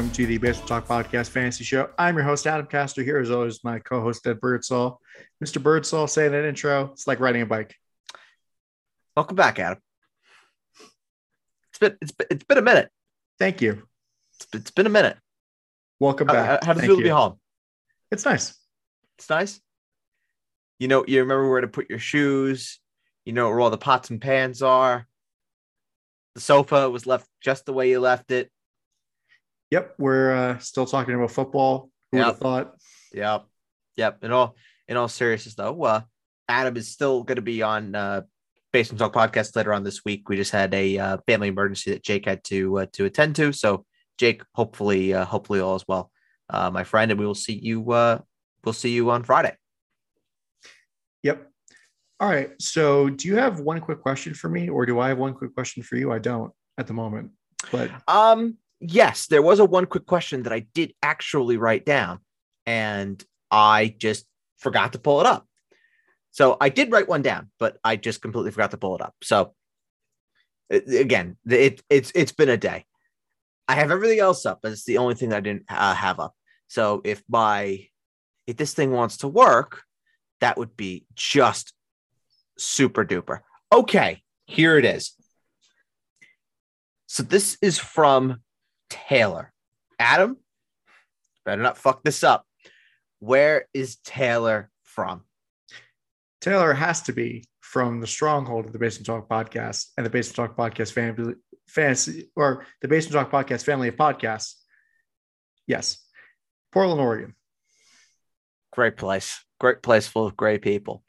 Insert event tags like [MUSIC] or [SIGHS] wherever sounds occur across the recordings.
Welcome to the Basement Talk Podcast Fantasy Show. I'm your host, Adam Castor. Here, as always, my co-host, Ed Birdsall. Mr. Birdsall, say that intro. It's like riding a bike. Welcome back, Adam. It's been it's been, it's been a minute. Thank you. It's been, it's been a minute. Welcome back. how, how does it feel to be home? It's nice. It's nice. You know, you remember where to put your shoes. You know where all the pots and pans are. The sofa was left just the way you left it. Yep, we're uh, still talking about football. Who would have Yep. thought? Yep. Yep. In all in all seriousness though, uh Adam is still gonna be on uh Basement Talk podcast later on this week. We just had a uh, family emergency that Jake had to uh, to attend to. So Jake, hopefully, uh, hopefully all is well, uh, my friend, and we will see you. Uh, we'll see you on Friday. Yep. All right. So, do you have one quick question for me, or do I have one quick question for you? I don't at the moment, but Um, yes, there was a one quick question that I did actually write down, and I just forgot to pull it up. So I did write one down, but I just completely forgot to pull it up. So again, it, it's it's been a day. I have everything else up, but it's the only thing I didn't uh, have up. So if my if this thing wants to work, that would be just super duper. Okay, here it is. So this is from Taylor. Adam, better not fuck this up. Where is Taylor from? Taylor has to be from the stronghold of the Basement Talk podcast and the Basement Talk podcast family, fantasy, or the Basement Talk podcast family of podcasts. Yes, Portland, Oregon. Great place. Great place full of great people.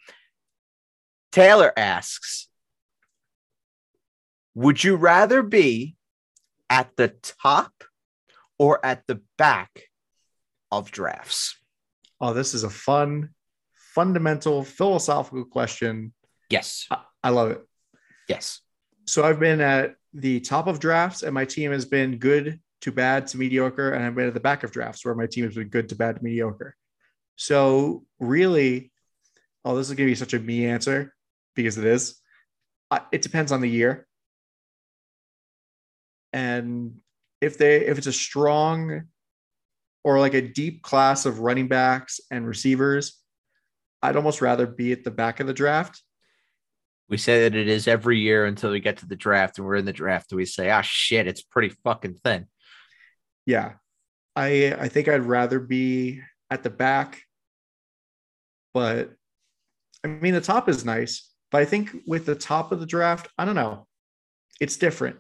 Taylor asks Would you rather be at the top or at the back of drafts? Oh, this is a fun, fundamental, philosophical question. Yes. I, I love it. Yes. So I've been at the top of drafts, and my team has been good to bad to mediocre, and I've been at the back of drafts where my team has been good to bad to mediocre. So really, oh, this is gonna be such a me answer because it is. I- It depends on the year, and if they if it's a strong or like a deep class of running backs and receivers, I'd almost rather be at the back of the draft. We say that it is every year until we get to the draft and we're in the draft and we say, ah, shit, it's pretty fucking thin. yeah. I i think i'd rather be at the back but i mean the top is nice but i think with the top of the draft i don't know. It's different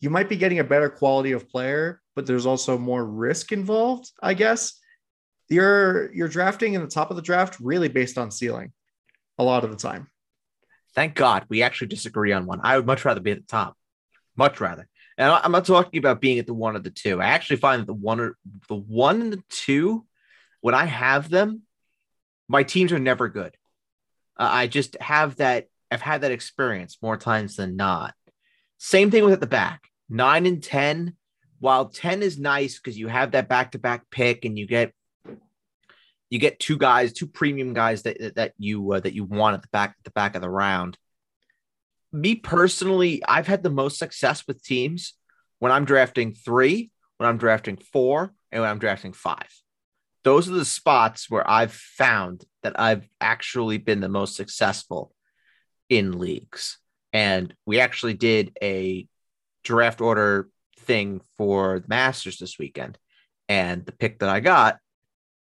you might be getting a better quality of player but there's also more risk involved i guess you're you're drafting in the top of the draft really based on ceiling a lot of the time Thank God we actually disagree on one. I would much rather be at the top, much rather. And I'm not talking about being at the one or the two. I actually find that the one or the one and the two, when I have them, my teams are never good. Uh, I just have that. I've had that experience more times than not. Same thing with at the back, nine and ten. While ten is nice because you have that back to back pick and you get you get two guys, two premium guys that that- that you uh, that you want at the back at the back of the round. Me personally, I've had the most success with teams when I'm drafting three, when I'm drafting four, and when I'm drafting five. Those are the spots where I've found that I've actually been the most successful in leagues. And we actually did a draft order thing for the Masters this weekend. And the pick that I got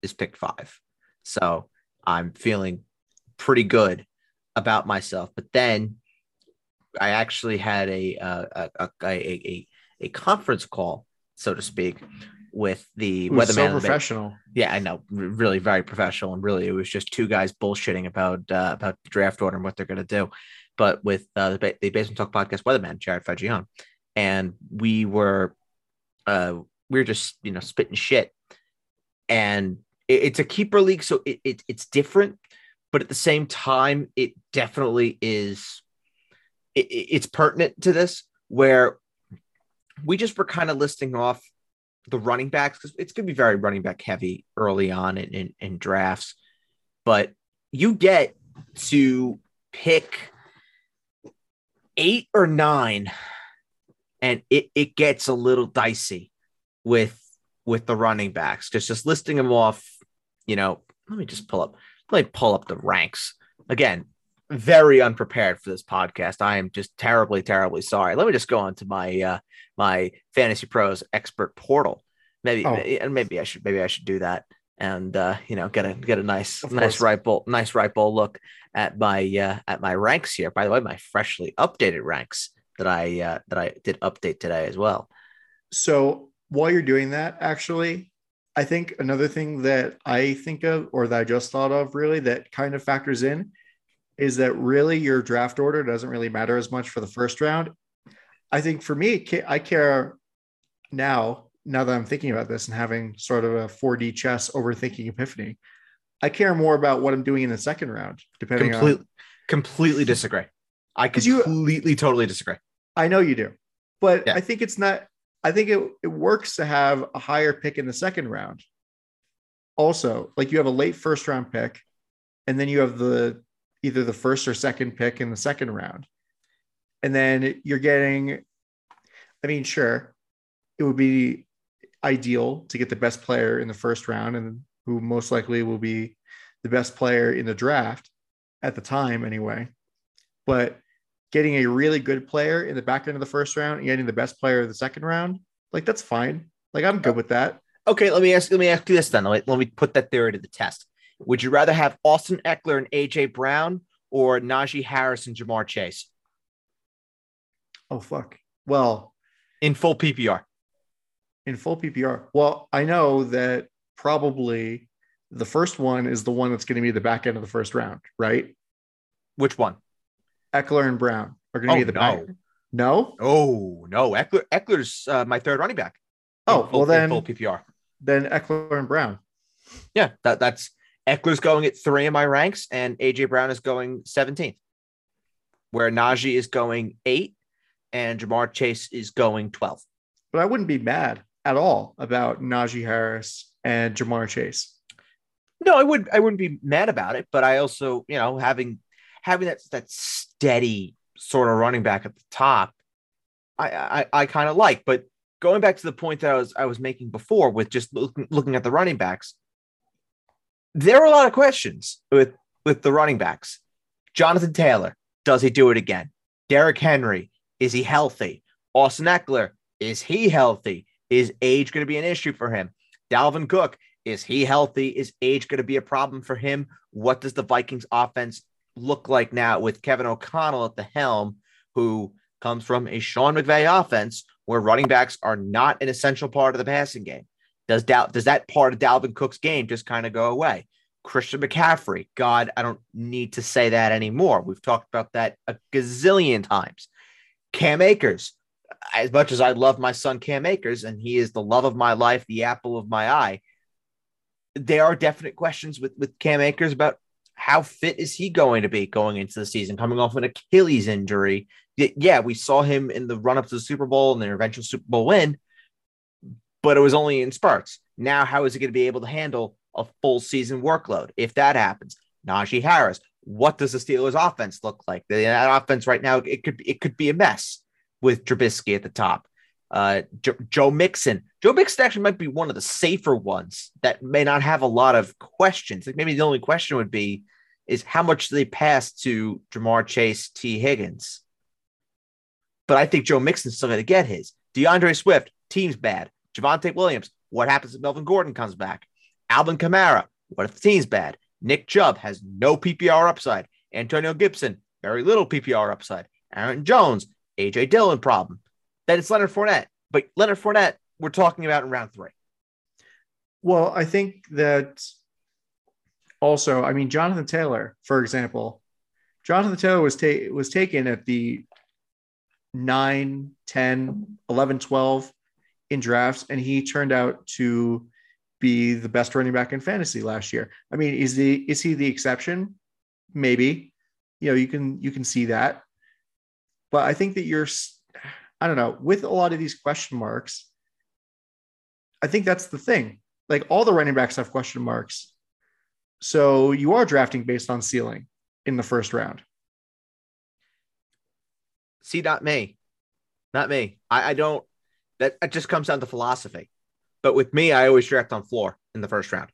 is pick five. So I'm feeling pretty good about myself. But then I actually had a uh, a, a, a, a, conference call, so to speak, with the so weatherman. that- professional yeah, I know, really very professional, and really it was just two guys bullshitting about uh, about the draft order and what they're going to do. But with uh, the, ba- the Basement Talk podcast weatherman Jared Fagion, and we were uh, we were just you know spitting shit, and it- it's a keeper league, so it, it it's different, but at the same time, it definitely is. It, it- it's pertinent to this where we just were kind of listing off the running backs because it's going to be very running back heavy early on in, in, in drafts. But you get to pick eight or nine, and it, it gets a little dicey with with the running backs. Just just listing them off, you know, let me just pull up let me pull up the ranks. Again, very unprepared for this podcast. I am just terribly, terribly sorry. Let me just go on to my uh my fantasy pros expert portal. Maybe Oh. and maybe I should maybe I should do that and uh you know get a get a nice Of nice course. right bowl nice right bowl look at my uh at my ranks here. By the way, my freshly updated ranks that I uh that I did update today as well. So while you're doing that, actually, I think another thing that I think of or that I just thought of really that kind of factors in is that really your draft order doesn't really matter as much for the first round. I think for me, I care now, now that I'm thinking about this and having sort of a 4D chess overthinking epiphany, I care more about what I'm doing in the second round, depending on Completely completely disagree. I 'Cause you- completely totally disagree. I know you do, but Yeah. I think it's not. I think it, it works to have a higher pick in the second round. Also, like you have a late first round pick, and then you have the either the first or second pick in the second round, and then you're getting. I mean, sure, it would be ideal to get the best player in the first round, and who most likely will be the best player in the draft at the time, anyway. But getting a really good player in the back end of the first round and getting the best player of the second round, like that's fine. Like I'm good with that. Okay, let me ask. Let me ask you this then. Let, me, let me put that theory to the test. Would you rather have Austin Ekeler and AJ Brown or Najee Harris and Ja'Marr Chase Oh fuck. Well, in full PPR? in full PPR. Well, I know that probably the first one is the one that's going to be the back end of the first round, right? Which one? Ekeler and Brown are going to Oh, be the back. no. No? Oh no, Ekeler. Ekeler's uh, my third running back. Oh, full- well then- full PPR. Then Ekeler and Brown. Yeah, that, that's Ekeler's going at three in my ranks, and AJ Brown is going 17th, where Najee is going eight, and Ja'Marr Chase is going 12. But I wouldn't be mad at all about Najee Harris and Ja'Marr Chase. No, I would I wouldn't be mad about it, but I also, you know, having having that that steady sort of running back at the top, I I, I kind of like. But going back to the point that I was I was making before with just looking looking at the running backs, there are a lot of questions with with the running backs. Jonathan Taylor, does he do it again? Derrick Henry, is he healthy? Austin Ekeler, is he healthy? Is age going to be an issue for him? Dalvin Cook, is he healthy? Is age going to be a problem for him? What does the Vikings offense look like now with Kevin O'Connell at the helm, who comes from a Sean McVay offense where running backs are not an essential part of the passing game? Does Dal- does that part of Dalvin Cook's game just kind of go away? Christian McCaffrey, God, I don't need to say that anymore. We've talked about that a gazillion times. Cam Akers, as much as I love my son Cam Akers, and he is the love of my life, the apple of my eye, there are definite questions with, with Cam Akers about how fit is he going to be going into the season, coming off an Achilles injury. Yeah, we saw him in the run up to the Super Bowl and their eventual Super Bowl win, but it was only in spurts. Now, how is he going to be able to handle a full season workload if that happens? Najee Harris, what does the Steelers offense look like? That offense right now, it could it could be a mess with Trubisky at the top. Uh, Jo- Joe Mixon. Joe Mixon actually might be one of the safer ones that may not have a lot of questions. Like maybe the only question would be is how much do they pass to Ja'Marr Chase, Tee Higgins? But I think Joe Mixon's still going to get his. D'Andre Swift, team's bad. Javonte Williams, what happens if Melvin Gordon comes back? Alvin Kamara, what if the team's bad? Nick Chubb has no PPR upside. Antonio Gibson, very little PPR upside. Aaron Jones, AJ Dillon problem. Then it's Leonard Fournette. But Leonard Fournette, we're talking about in round three. Well, I think that also, I mean, Jonathan Taylor, for example, Jonathan Taylor was, ta- was taken at the 9, 10, 11, 12 in drafts, and he turned out to be the best running back in fantasy last year. I mean, is the is he the exception? Maybe. You know, you can you can see that. But I think that you're I don't know, with a lot of these question marks, I think that's the thing. Like all the running backs have question marks. So you are drafting based on ceiling in the first round. See, not me. Not me. I, I don't that it just comes down to philosophy. But with me, I always draft on floor in the first round.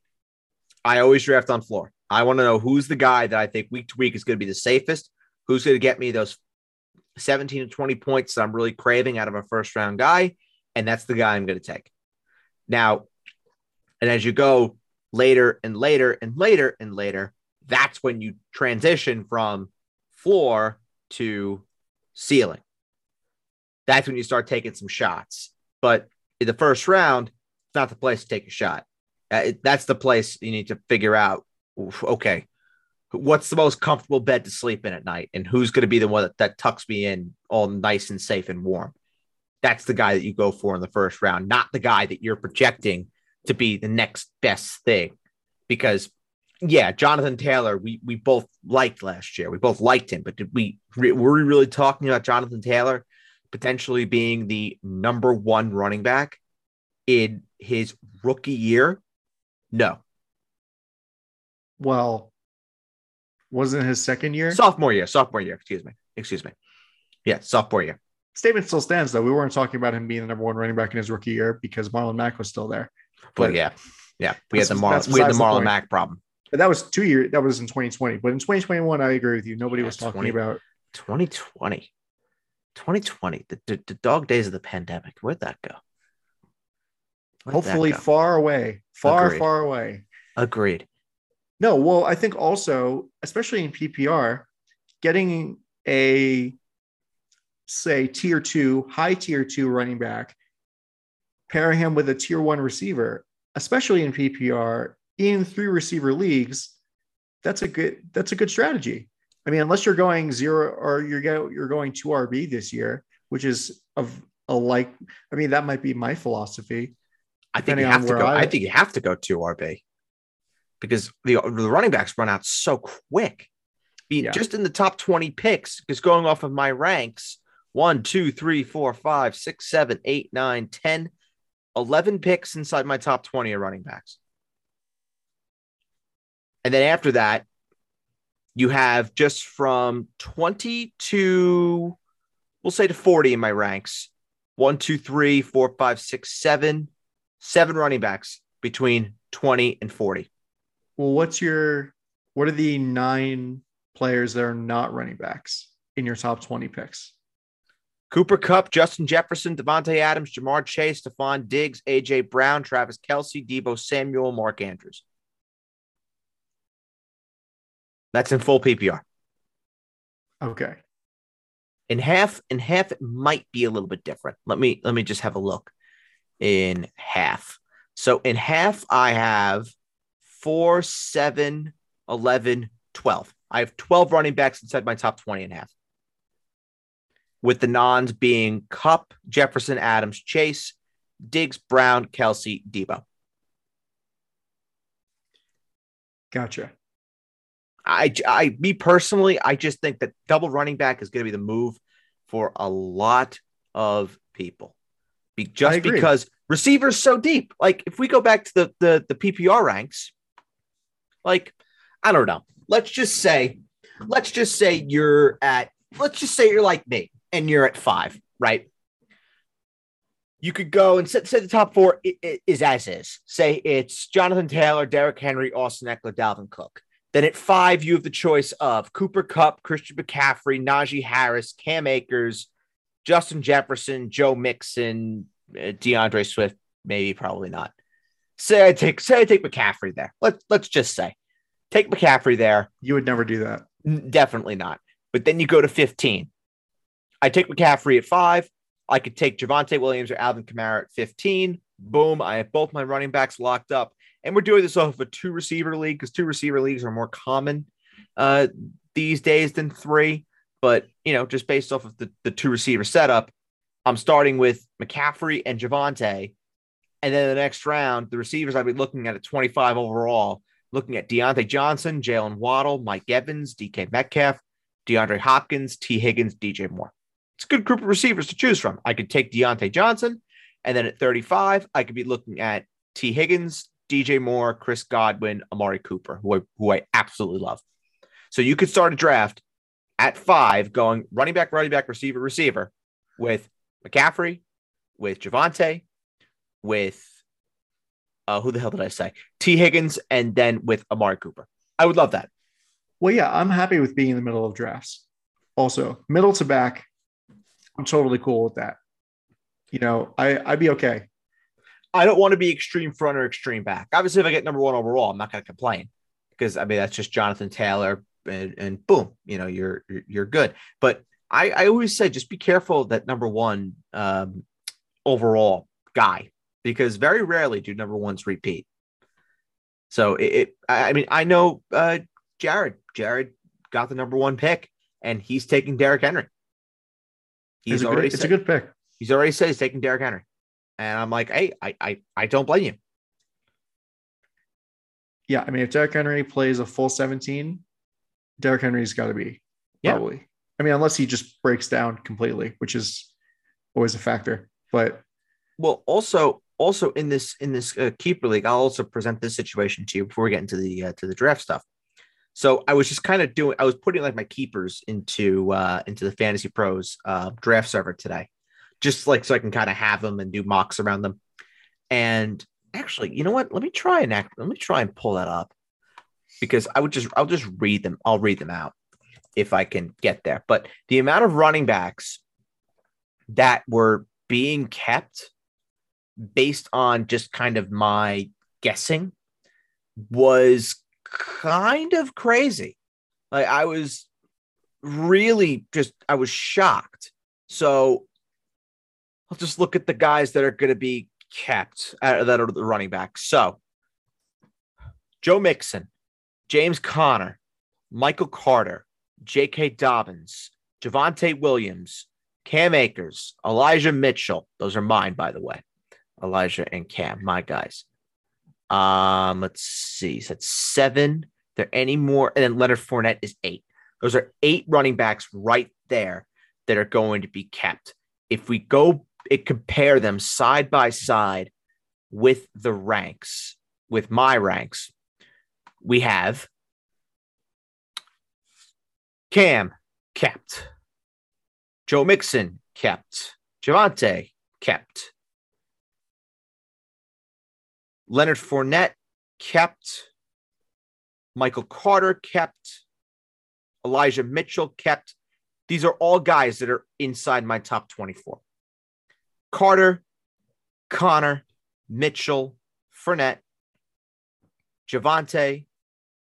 I always draft on floor. I want to know who's the guy that I think week to week is going to be the safest, who's going to get me those 17 to 20 points I'm really craving out of a first round guy. And that's the guy I'm going to take. Now, and as you go later and later and later and later, that's when you transition from floor to ceiling. That's when you start taking some shots. But in the first round, it's not the place to take a shot. Uh, that's the place you need to figure out. Okay, what's the most comfortable bed to sleep in at night, and who's going to be the one that, that tucks me in all nice and safe and warm? That's the guy that you go for in the first round, not the guy that you're projecting to be the next best thing. Because yeah, Jonathan Taylor, we we both liked last year. We both liked him, but did we were we really talking about Jonathan Taylor potentially being the number one running back in his rookie year? No. Well, wasn't his second year? Sophomore year, sophomore year, excuse me. Excuse me. Yeah, sophomore year. Statement still stands though. We weren't talking about him being the number one running back in his rookie year because Marlon Mack was still there. But yeah, yeah, we had the Marlon, we had the Marlon Mack problem. But that was two years. That was in 2020. But in 2021, I agree with you. Nobody yeah, was talking 20, about 2020. 2020, the, the, the, dog days of the pandemic. Where'd that go? Where'd Hopefully, that go? far away, far, Agreed. far away. Agreed. No, well, I think also, especially in PPR, getting a say tier two, high tier two running back, pairing him with a tier one receiver, especially in PPR, in three receiver leagues, that's a good that's a good strategy. I mean, unless you're going zero or you're go, you're going two RB this year, which is of a like. I mean, that might be my philosophy. I think you have to go. I, I, think you have to go two RB because the the running backs run out so quick. yeah. Just in the top twenty picks, because going off of my ranks, one, two, three, four, five, six, seven, eight, nine, 10, 11 picks inside my top 20 are running backs. And then after that, you have just from 20 to, we'll say to 40 in my ranks one, two, three, four, five, six, seven, seven running backs between 20 and 40. Well, what's your, what are the nine players that are not running backs in your top 20 picks? Cooper Kupp, Justin Jefferson, Davante Adams, Ja'Marr Chase, Stefon Diggs, AJ Brown, Travis Kelce, Deebo Samuel, Mark Andrews. That's in full PPR. Okay. In half, in half, it might be a little bit different. Let me let me just have a look. In half. So in half, I have four, seven, 11, 12. I have 12 running backs inside my top 20 and a half. With the nons being Kupp, Jefferson, Adams, Chase, Diggs, Brown, Kelce, Deebo. Gotcha. I, I, me personally, I just think that double running back is going to be the move for a lot of people. Be, just because receivers so deep. Like if we go back to the, the the PPR ranks, like I don't know. Let's just say, let's just say you're at. Let's just say you're like me and you're at five, right? You could go and say, the top four is as is. Say it's Jonathan Taylor, Derrick Henry, Austin Ekeler, Dalvin Cook. Then at five, you have the choice of Cooper Kupp, Christian McCaffrey, Najee Harris, Cam Akers, Justin Jefferson, Joe Mixon, uh, D'Andre Swift. Maybe, probably not. Say I take say I take McCaffrey there. Let's let's just say take McCaffrey there. You would never do that. Definitely not. But then you go to 15. I take McCaffrey at five. I could take Javonte Williams or Alvin Kamara at 15. Boom. I have both my running backs locked up. And we're doing this off of a two receiver league because two receiver leagues are more common uh, these days than three. But, you know, just based off of the, the two receiver setup, I'm starting with McCaffrey and Javonte. And then the next round, the receivers I'd be looking at at 25 overall, looking at Diontae Johnson, Jaylen Waddle, Mike Evans, DK Metcalf, DeAndre Hopkins, Tee Higgins, DJ Moore. It's a good group of receivers to choose from. I could take Diontae Johnson. And then at 35, I could be looking at Tee Higgins, DJ Moore, Chris Godwin, Amari Cooper, who I, who I absolutely love. So you could start a draft at five, going running back, running back, receiver, receiver, with McCaffrey, with Javonte, with uh, who the hell did I say? Tee Higgins, and then with Amari Cooper. I would love that. Well, yeah, I'm happy with being in the middle of drafts. Also, middle to back, I'm totally cool with that. You know, I I'd be okay. I don't want to be extreme front or extreme back. Obviously, if I get number one overall, I'm not going to complain because I mean that's just Jonathan Taylor, and, and boom, you know you're you're good. But I, I always say just be careful that number one um, overall guy because very rarely do number ones repeat. So it, it I mean, I know uh, Jared. Jared got the number one pick, and he's taking Derrick Henry. He's it's already. Good, it's said, a good pick. He's already said he's taking Derrick Henry, and I'm like, hey, I I I don't blame you. Yeah, I mean, if Derrick Henry plays a full 17, Derrick Henry's got to be probably. I mean, unless he just breaks down completely, which is always a factor. But well, also also in this in this uh, keeper league, I'll also present this situation to you before we get into the uh, to the draft stuff. So I was just kind of doing, I was putting like my keepers into uh into the Fantasy Pros uh draft server today, just like so I can kind of have them and do mocks around them. And actually, you know what? Let me try and act. Let me try and pull that up because I would just I'll just read them. I'll read them out if I can get there. But the amount of running backs that were being kept based on just kind of my guessing was kind of crazy. Like I was really just I was shocked. So I'll just look at the guys that are going to be kept uh, that are the running backs. So Joe Mixon, James Conner, Michael Carter, J.K. Dobbins, Javonte Williams, Cam Akers, Elijah Mitchell. Those are mine, by the way. Elijah and Cam, my guys. Um, let's see. So that's seven. There any more? And then Leonard Fournette is eight. Those are eight running backs right there that are going to be kept. If we go and compare them side by side with the ranks, with my ranks, we have Cam kept, Joe Mixon kept, Javonte kept, Leonard Fournette kept. Michael Carter kept. Elijah Mitchell kept. These are all guys that are inside my top 24. Carter, Conner, Mitchell, Fournette, Javonte,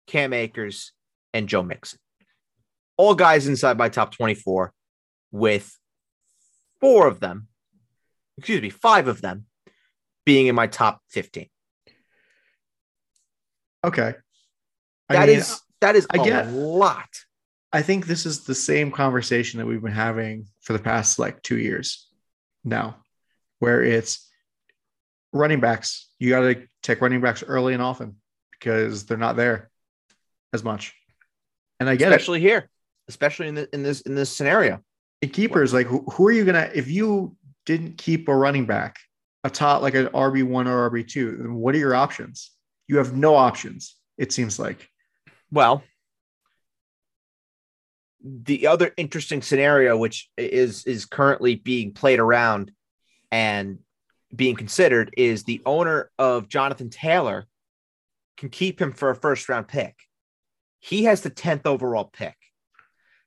Cam Akers, and Joe Mixon. All guys inside my top 24, with four of them, excuse me, five of them being in my top 15. Okay. I that mean, is that is I get, a lot. I think this is the same conversation that we've been having for the past like two years now, where it's running backs. You got to take running backs early and often because they're not there as much. And I get especially it. here, especially in, the, in this in this scenario. In keepers, like who, who are you gonna if you didn't keep a running back, a top like an RB one or RB two, what are your options? You have no options, it seems like. Well, the other interesting scenario, which is is currently being played around and being considered, is the owner of Jonathan Taylor can keep him for a first round pick. He has the 10th overall pick.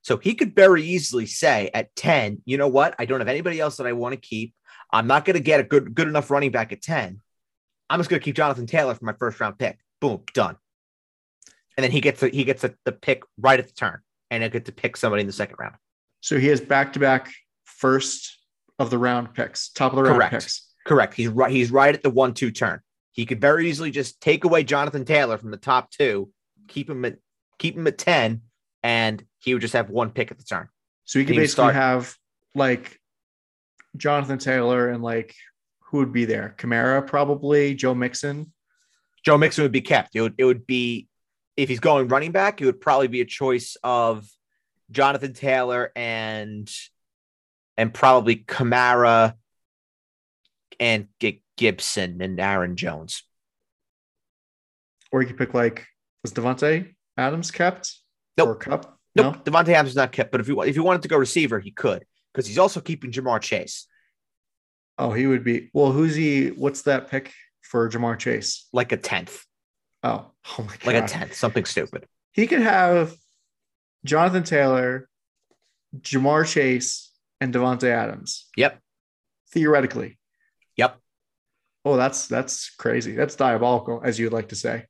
So he could very easily say at 10, you know what? I don't have anybody else that I want to keep. I'm not going to get a good good enough running back at 10. I'm just going to keep Jonathan Taylor for my first round pick. Boom, done. And then he gets a, he gets a, the pick right at the turn, and I get to pick somebody in the second round. So he has back to back first of the round picks, top of the round Correct. picks. Correct. He's right. He's right at the one two turn. He could very easily just take away Jonathan Taylor from the top two, keep him at keep him at ten, and he would just have one pick at the turn. So he could basically start, have like Jonathan Taylor and like who would be there? Kamara, probably. Joe Mixon. Joe Mixon would be kept. It would, it would be, if he's going running back, it would probably be a choice of Jonathan Taylor and and probably Kamara and Gibson and Aaron Jones. Or you could pick like was Davante Adams kept nope. or Kupp? Nope, no? Davante Adams is not kept. But if you if you wanted to go receiver, he could because he's also keeping Ja'Marr Chase. Oh, he would be. Well, who's he? What's that pick for Ja'Marr Chase? Like a tenth, Oh, [LAUGHS] oh my god. like a tenth, something stupid. He could have Jonathan Taylor, Ja'Marr Chase, and Davante Adams. Yep. Theoretically. Yep. Oh, that's that's crazy. That's diabolical, as you'd like to say.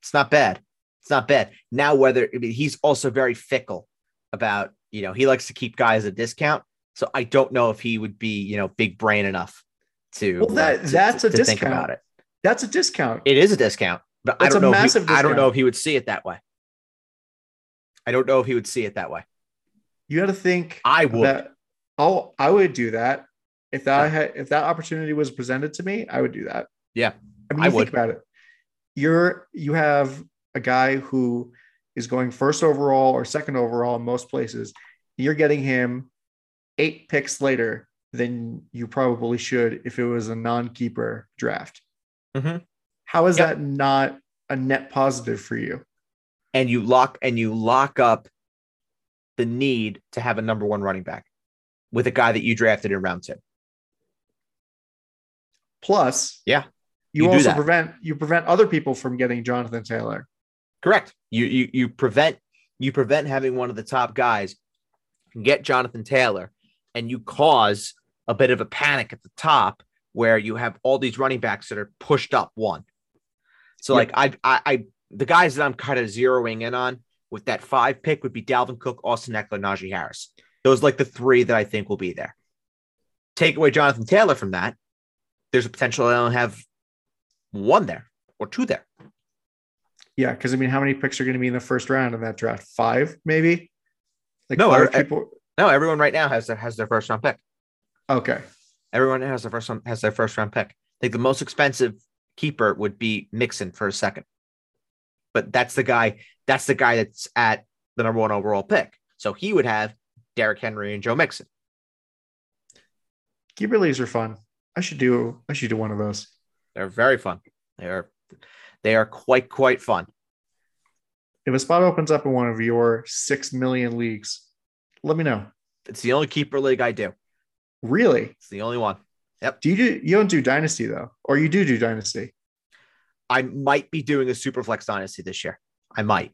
It's not bad. It's not bad. Now, whether I mean, he's also very fickle about, you know, he likes to keep guys at discount. So I don't know if he would be, you know, big brain enough to, Well, that- uh, to- that's to, a to think discount. about it. That's a discount. It is a discount, but I don't a know. He, massive I don't know if he would see it that way. I don't know if he would see it that way. You got to think I would. oh, I would do that if that Yeah. had if that opportunity was presented to me. I would do that. Yeah, I mean, I would. think about it. You're you have a guy who is going first overall or second overall in most places. You're getting him eight picks later than you probably should if it was a non-keeper draft. Mhm. How is Yep. that not a net positive for you? and you lock and you lock up the need to have a number one running back with a guy that you drafted in round two. Plus, Yeah, you, you also prevent you prevent other people from getting Jonathan Taylor. Correct. You you you prevent you prevent having one of the top guys get Jonathan Taylor, and you cause a bit of a panic at the top where you have all these running backs that are pushed up one. So Yep. like I, I I the guys that I'm kind of zeroing in on with that five pick would be Dalvin Cook, Austin Ekeler, Najee Harris. Those like the three that I think will be there. Take away Jonathan Taylor from that, there's a potential I don't have one there or two there. Yeah, because I mean, how many picks are going to be in the first round in that draft? Five, maybe. Like No, five I- people. No, everyone right now has their has their first round pick. Okay, Everyone has their first one has their first round pick. I think the most expensive keeper would be Mixon for a second. But that's the guy, that's the guy that's at the number one overall pick. So he would have Derrick Henry and Joe Mixon. keeper leagues are fun. I should do. I should do one of those. They're very fun. They are they are quite, quite fun. If a spot opens up in one of your six million leagues, let me know. It's the only keeper league I do. Really? It's the only one. Yep. Do you do? You don't do dynasty though, or you do do dynasty? I might be doing a Superflex Dynasty this year. I might.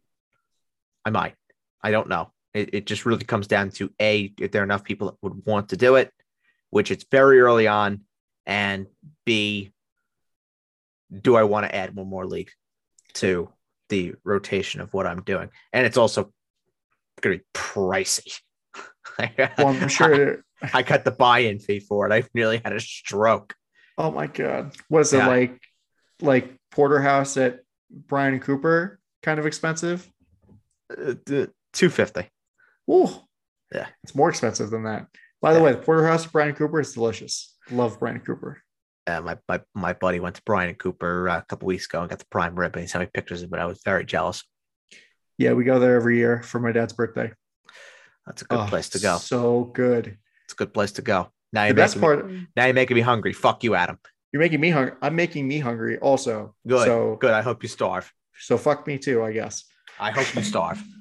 I might. I don't know. It, it just really comes down to A, if there are enough people that would want to do it, which it's very early on, and B, do I want to add one more league to the rotation of what I'm doing? And it's also going to be pricey. [LAUGHS] Well, I'm sure. I got the buy-in fee for it. I nearly had a stroke. oh my god, what is it like? Like Porterhouse at Bryant and Cooper, kind of expensive. Uh, Two fifty. Oh, Yeah. it's more expensive than that. By the Yeah. way, the Porterhouse at Brian Cooper is delicious. Love Brian Cooper. uh, my, my my buddy went to Bryant and Cooper uh, a couple weeks ago and got the prime rib, and he sent me pictures of it. But I was very jealous. Yeah, we go there every year for my dad's birthday. That's a good Oh, place to go. So good. It's a good place to go. Now you're best making part, me, now you're making me hungry. Fuck you, Adam. you're making me hungry. I'm making me hungry also. Good, So good. I hope you starve. so fuck me too, I guess. I hope you starve. [LAUGHS]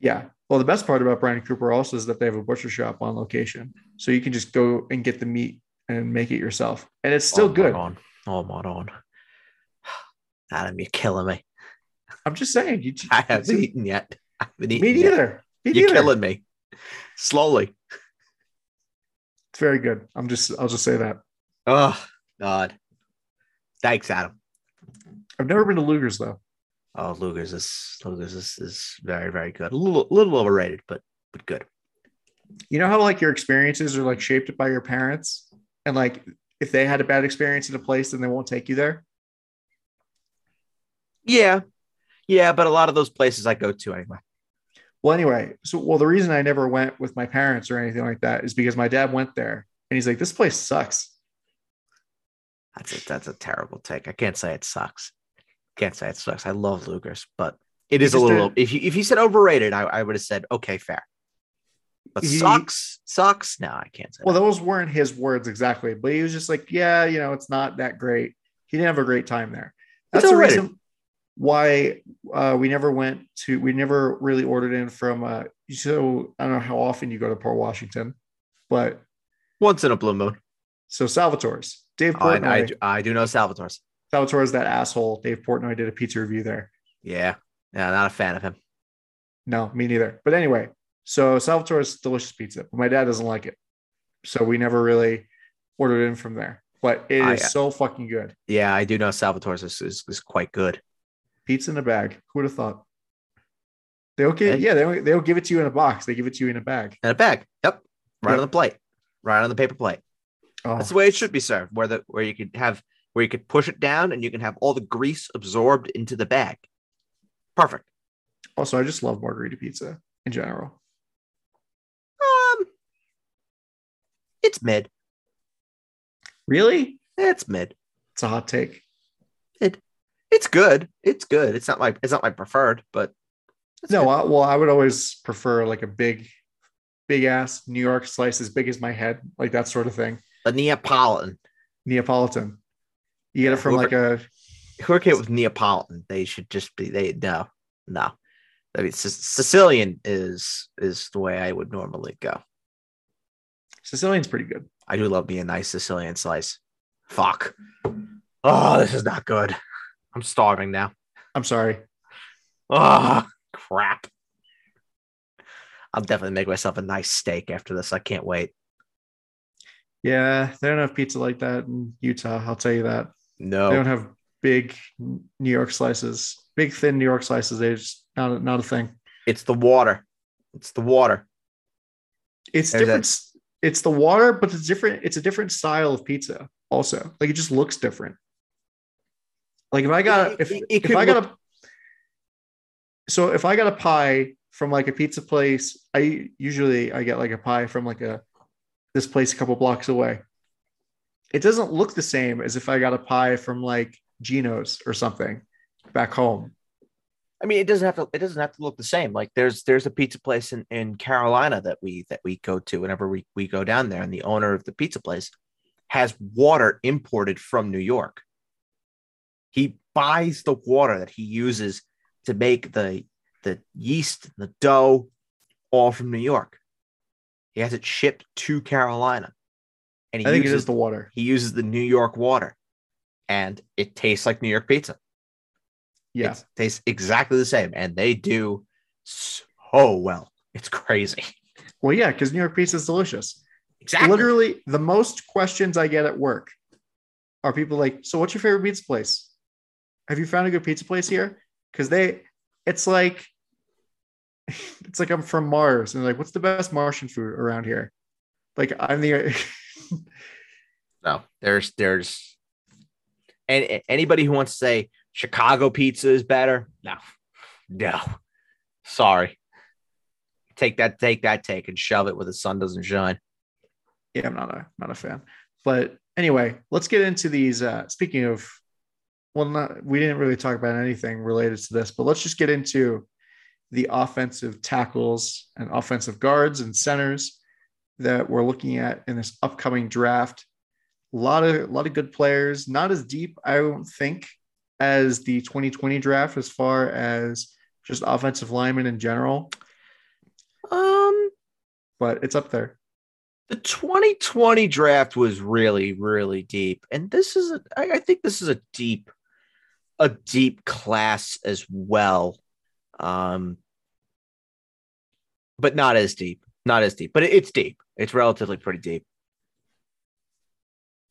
Yeah. Well, the best part about Brian Cooper also is that they have a butcher shop on location, so you can just go and get the meat and make it yourself, and it's still oh, good. On. Oh, my on. [SIGHS] Adam, you're killing me. I'm just saying. You, [LAUGHS] I [LAUGHS] haven't eaten yet. Me neither. Me You're neither. killing me. Slowly. It's very good. I'm just. I'll just say that. Oh, God. Thanks, Adam. I've never been to Luger's though. Oh, Luger's is Luger's is, is very, very good. A little, little overrated, but but good. You know how like your experiences are like shaped by your parents, and like if they had a bad experience in a place, then they won't take you there. Yeah, yeah, but a lot of those places I go to anyway. Well, anyway, so well, the reason I never went with my parents or anything like that is because my dad went there and he's like, "This place sucks." That's a that's a terrible take. I can't say it sucks. Can't say it sucks. I love Luger's, but it is a little. did- If you if you said overrated, I, I would have said okay, fair. But He- sucks, sucks. No, I can't say. Well, that. those weren't his words exactly, but he was just like, "Yeah, you know, it's not that great." He didn't have a great time there. That's the reason why uh, we never went to. We never really ordered in from. Uh, so I don't know how often you go to Port Washington, but Once in a blue moon. so Salvatore's. Dave Oh, I, I, do- I do know Salvatore's. Salvatore is that asshole. Dave Portnoy did a pizza review there. Yeah. Yeah, not a fan of him. No, me neither. But anyway, so Salvatore's delicious pizza. But my dad doesn't like it. So we never really ordered in from there. But it is I- so fucking good. Yeah, I do know Salvatore's is, is, is quite good. Pizza in a bag. Who would have thought? They'll give, yeah, they'll, they'll give it to you in a box. They give it to you in a bag. In a bag. Yep. Right Yep. on the plate. Right on the paper plate. Oh, That's the way it should be served, where the where you could have where you could push it down and you can have all the grease absorbed into the bag. Perfect. also, I just love margarita pizza in general. Um it's mid. Really? It's mid. It's a hot take. It's good. It's good. It's not my it's not my preferred, but No. I, well, I would always prefer like a big, big ass New York slice as big as my head, like that sort of thing. A Neapolitan. Neapolitan. You get it from like a Who are okay with Neapolitan? They should just be they no, no. I mean Sic- Sicilian is is the way I would normally go. Sicilian's pretty good. I do love me a nice Sicilian slice. Fuck. Oh, this is not good. I'm starving now. I'm sorry. Oh, crap. I'll definitely make myself a nice steak after this. I can't wait. Yeah, they don't have pizza like that in Utah. I'll tell you that. No, they don't have big New York slices, big thin New York slices. They just not a, not a thing. it's the water. It's the water. It's There's different. It's the water, but it's different. It's a different style of pizza. Also, like it just looks different. Like if I got if it- it if I got look- a so if I got a pie from like a pizza place, I usually I get like a pie from like a this place a couple blocks away. It doesn't look the same as if I got a pie from like Geno's or something back home. I mean, it doesn't have to. It doesn't have to look the same. Like there's there's a pizza place in, in Carolina that we that we go to whenever we we go down there, and the owner of the pizza place has water imported from New York. He buys the water that he uses to make the the yeast, the dough, all from New York. He has it shipped to Carolina, and he I think uses is the water. he uses the New York water, and it tastes like New York pizza. Yeah. It tastes exactly the same, and they do so well. It's crazy. Well, yeah, because New York pizza is delicious. Exactly. Literally, the most questions I get at work are people like, "So, what's your favorite pizza place? Have you found a good pizza place here?" Because they, it's like, [LAUGHS] it's like I'm from Mars, and they're like, "What's the best Martian food around here?" Like I'm the, [LAUGHS] No, there's there's and anybody who wants to say Chicago pizza is better, no, no, sorry. Take that, take that, take and shove it where the sun doesn't shine. yeah, I'm not a not a fan. But anyway, let's get into these. Uh, speaking of, well, not we didn't really talk about anything related to this, but let's just get into the offensive tackles and offensive guards and centers that we're looking at in this upcoming draft. A lot of a lot of good players, not as deep, I don't think, as the 2020 draft as far as just offensive linemen in general, Um, but it's up there. the 2020 draft was really, really deep, and this is a. I, I think this is a deep, a deep class as well. Um, but not as deep, not as deep, but it's deep. It's relatively pretty deep.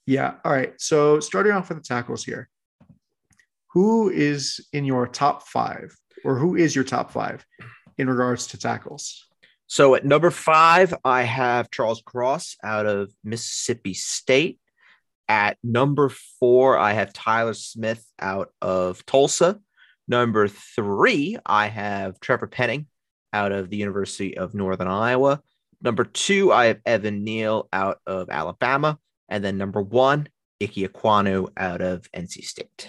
Yeah. All right. So starting off with the tackles here. Who is in your top five, or who is your top five in regards to tackles? So at number five, I have Charles Cross out of Mississippi State. At number four, I have Tyler Smith out of Tulsa. Number three, I have Trevor Penning out of the University of Northern Iowa. Number two, I have Evan Neal out of Alabama. And then number one, Ike Ekwonu out of NC State.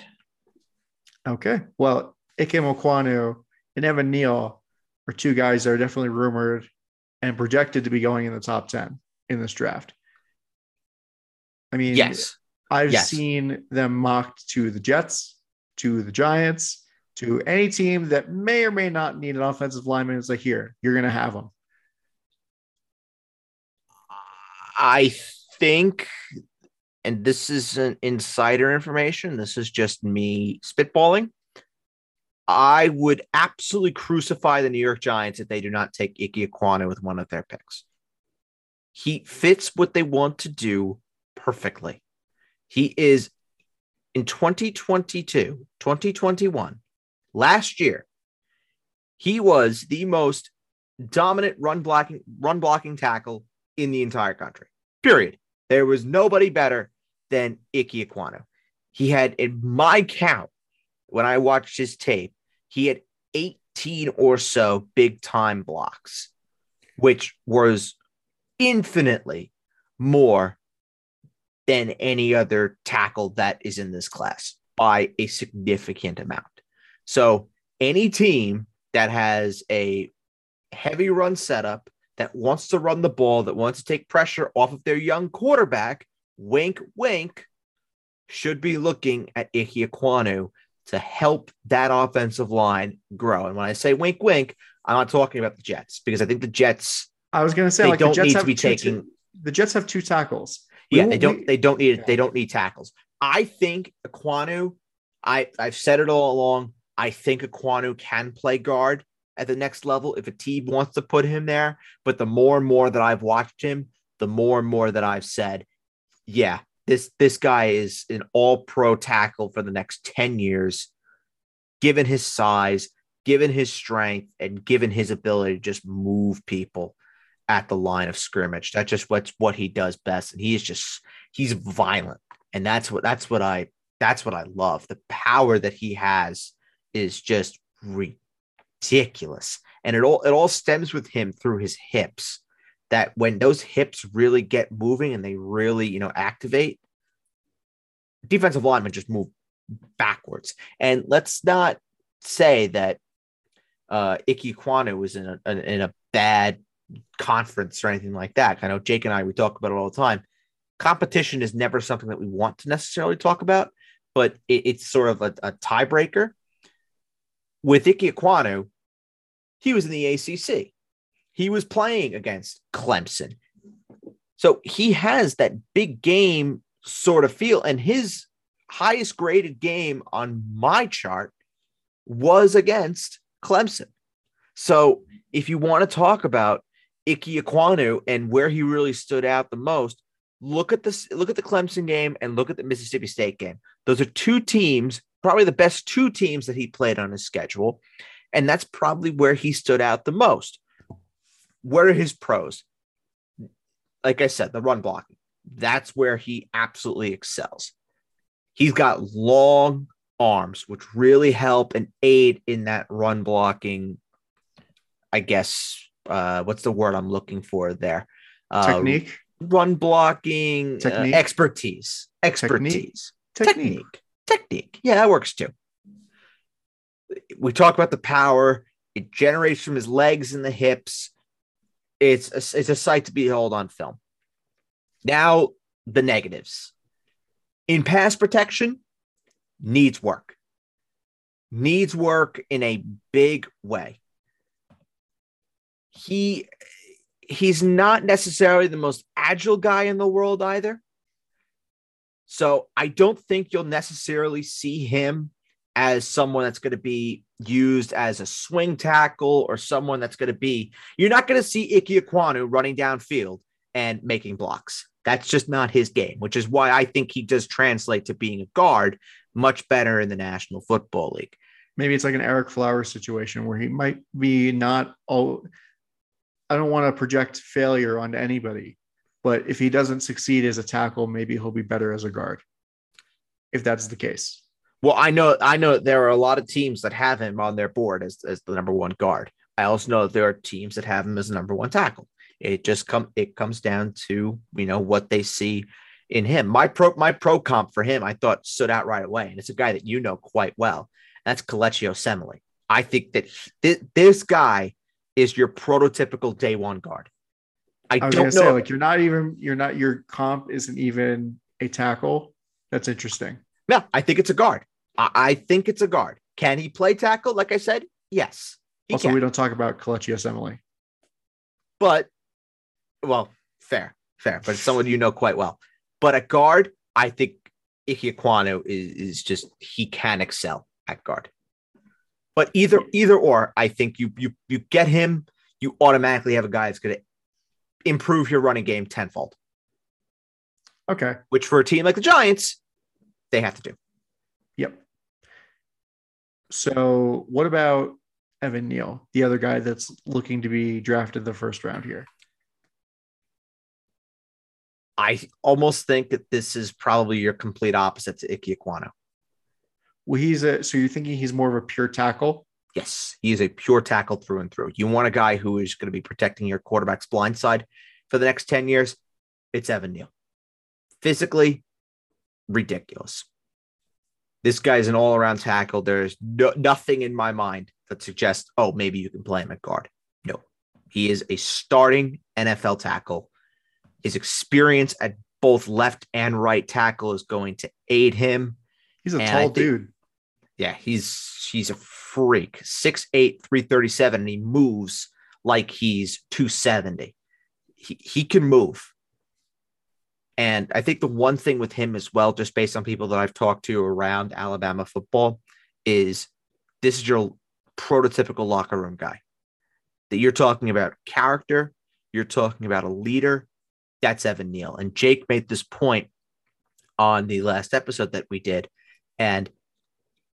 Okay. Well, Ikem Ekwonu and Evan Neal are two guys that are definitely rumored and projected to be going in the top 10 in this draft. I mean, Yes. I've Yes. seen them mocked to the Jets, to the Giants, to any team that may or may not need an offensive lineman. It's like, here, you're going to have them. I think and this isn't insider information, this is just me spitballing. I would absolutely crucify the New York Giants if they do not take Ike Ekwonu with one of their picks. He fits what they want to do perfectly. He is in 2022, 2021, last year, he was the most dominant run blocking run blocking tackle in the entire country. Period. There was nobody better than Ike Ekwonu. He had, in my count, when I watched his tape, he had 18 or so big time blocks, which was infinitely more than any other tackle that is in this class by a significant amount. So, any team that has a heavy run setup that wants to run the ball, that wants to take pressure off of their young quarterback, wink, wink, should be looking at Ike Ekwonu to help that offensive line grow. And when I say wink, wink, I'm not talking about the Jets because I think the Jets. I was going to say they like don't the Jets need to be two- taking. the Jets have two tackles. Yeah, they don't. They don't need. They don't need tackles. I think Ekwonu. I I've said it all along. I think Ekwonu can play guard at the next level if a team wants to put him there. But the more and more that I've watched him, the more and more that I've said, yeah, this this guy is an All Pro tackle for the next ten years, given his size, given his strength, and given his ability to just move people at the line of scrimmage. That's just what's what he does best, and he is just he's violent, and that's what that's what I that's what I love. The power that he has is just ridiculous, and it all it all stems with him through his hips. That when those hips really get moving and they really you know activate, defensive linemen just move backwards. And let's not say that uh Ike Ekwonu was in a in a bad conference or anything like that. I know Jake and I we talk about it all the time. Competition is never something that we want to necessarily talk about, but it, it's sort of a, a tiebreaker. With Ike Ekwonu, he was in the ACC. He was playing against Clemson. So he has that big game sort of feel. And his highest graded game on my chart was against Clemson. So if you want to talk about Ike Ekwonu and where he really stood out the most, look at this, look at the Clemson game and look at the Mississippi State game. Those are two teams, probably the best two teams that he played on his schedule. And that's probably where he stood out the most. Where are his pros? Like I said, the run blocking. That's where he absolutely excels. He's got long arms, which really help and aid in that run blocking. I guess uh, what's the word I'm looking for there? Uh, technique, run blocking, uh, expertise, expertise, technique. technique, technique. Yeah, that works too. We talk about the power. It generates from his legs and the hips. It's a, it's a sight to behold on film. Now the negatives. In pass protection, needs work. Needs work in a big way. He he's not necessarily the most agile guy in the world either. So I don't think you'll necessarily see him as someone that's going to be used as a swing tackle or someone that's going to be. You're not going to see Ike Ekwonu running downfield and making blocks. That's just not his game, which is why I think he does translate to being a guard much better in the National Football League. Maybe it's like an Ereck Flowers situation where he might be not all. I don't want to project failure onto anybody, but if he doesn't succeed as a tackle, maybe he'll be better as a guard. If that's the case. Well, I know I know there are a lot of teams that have him on their board as, as the number one guard. I also know that there are teams that have him as the number one tackle. It just come it comes down to you know what they see in him. My pro my pro comp for him, I thought stood out right away, and it's a guy that you know quite well. That's Kelechi Osemele. I think that thi- this guy is your prototypical day one guard. I, I was don't know. say, like you're not even you're not your comp isn't even a tackle. That's interesting. No, I think it's a guard. I, I think it's a guard. Can he play tackle? Like I said, yes. Also, can. we don't talk about Kelechi Osemele. but well, fair, fair, but it's someone you know quite well. But a guard, I think Ike Ekwonu is, is just he can excel at guard. But either either or, I think you you you get him, you automatically have a guy that's going to improve your running game tenfold. Okay. Which for a team like the Giants, they have to do. Yep. So what about Evan Neal, the other guy that's looking to be drafted the first round here? I almost think that this is probably your complete opposite to Ike Ekwonu. Well, he's a so you're thinking he's more of a pure tackle? Yes, he is a pure tackle through and through. You want a guy who is going to be protecting your quarterback's blind side for the next 10 years? It's Evan Neal. Physically, ridiculous. This guy's an all around tackle. There's no, nothing in my mind that suggests, oh, maybe you can play him at guard. No, he is a starting NFL tackle. His experience at both left and right tackle is going to aid him. He's a and tall think, dude. Yeah, he's he's a freak. 6'8, 337, and he moves like he's 270. He, he can move. And I think the one thing with him as well, just based on people that I've talked to around Alabama football, is this is your prototypical locker room guy. That you're talking about character, you're talking about a leader. That's Evan Neal. And Jake made this point on the last episode that we did. And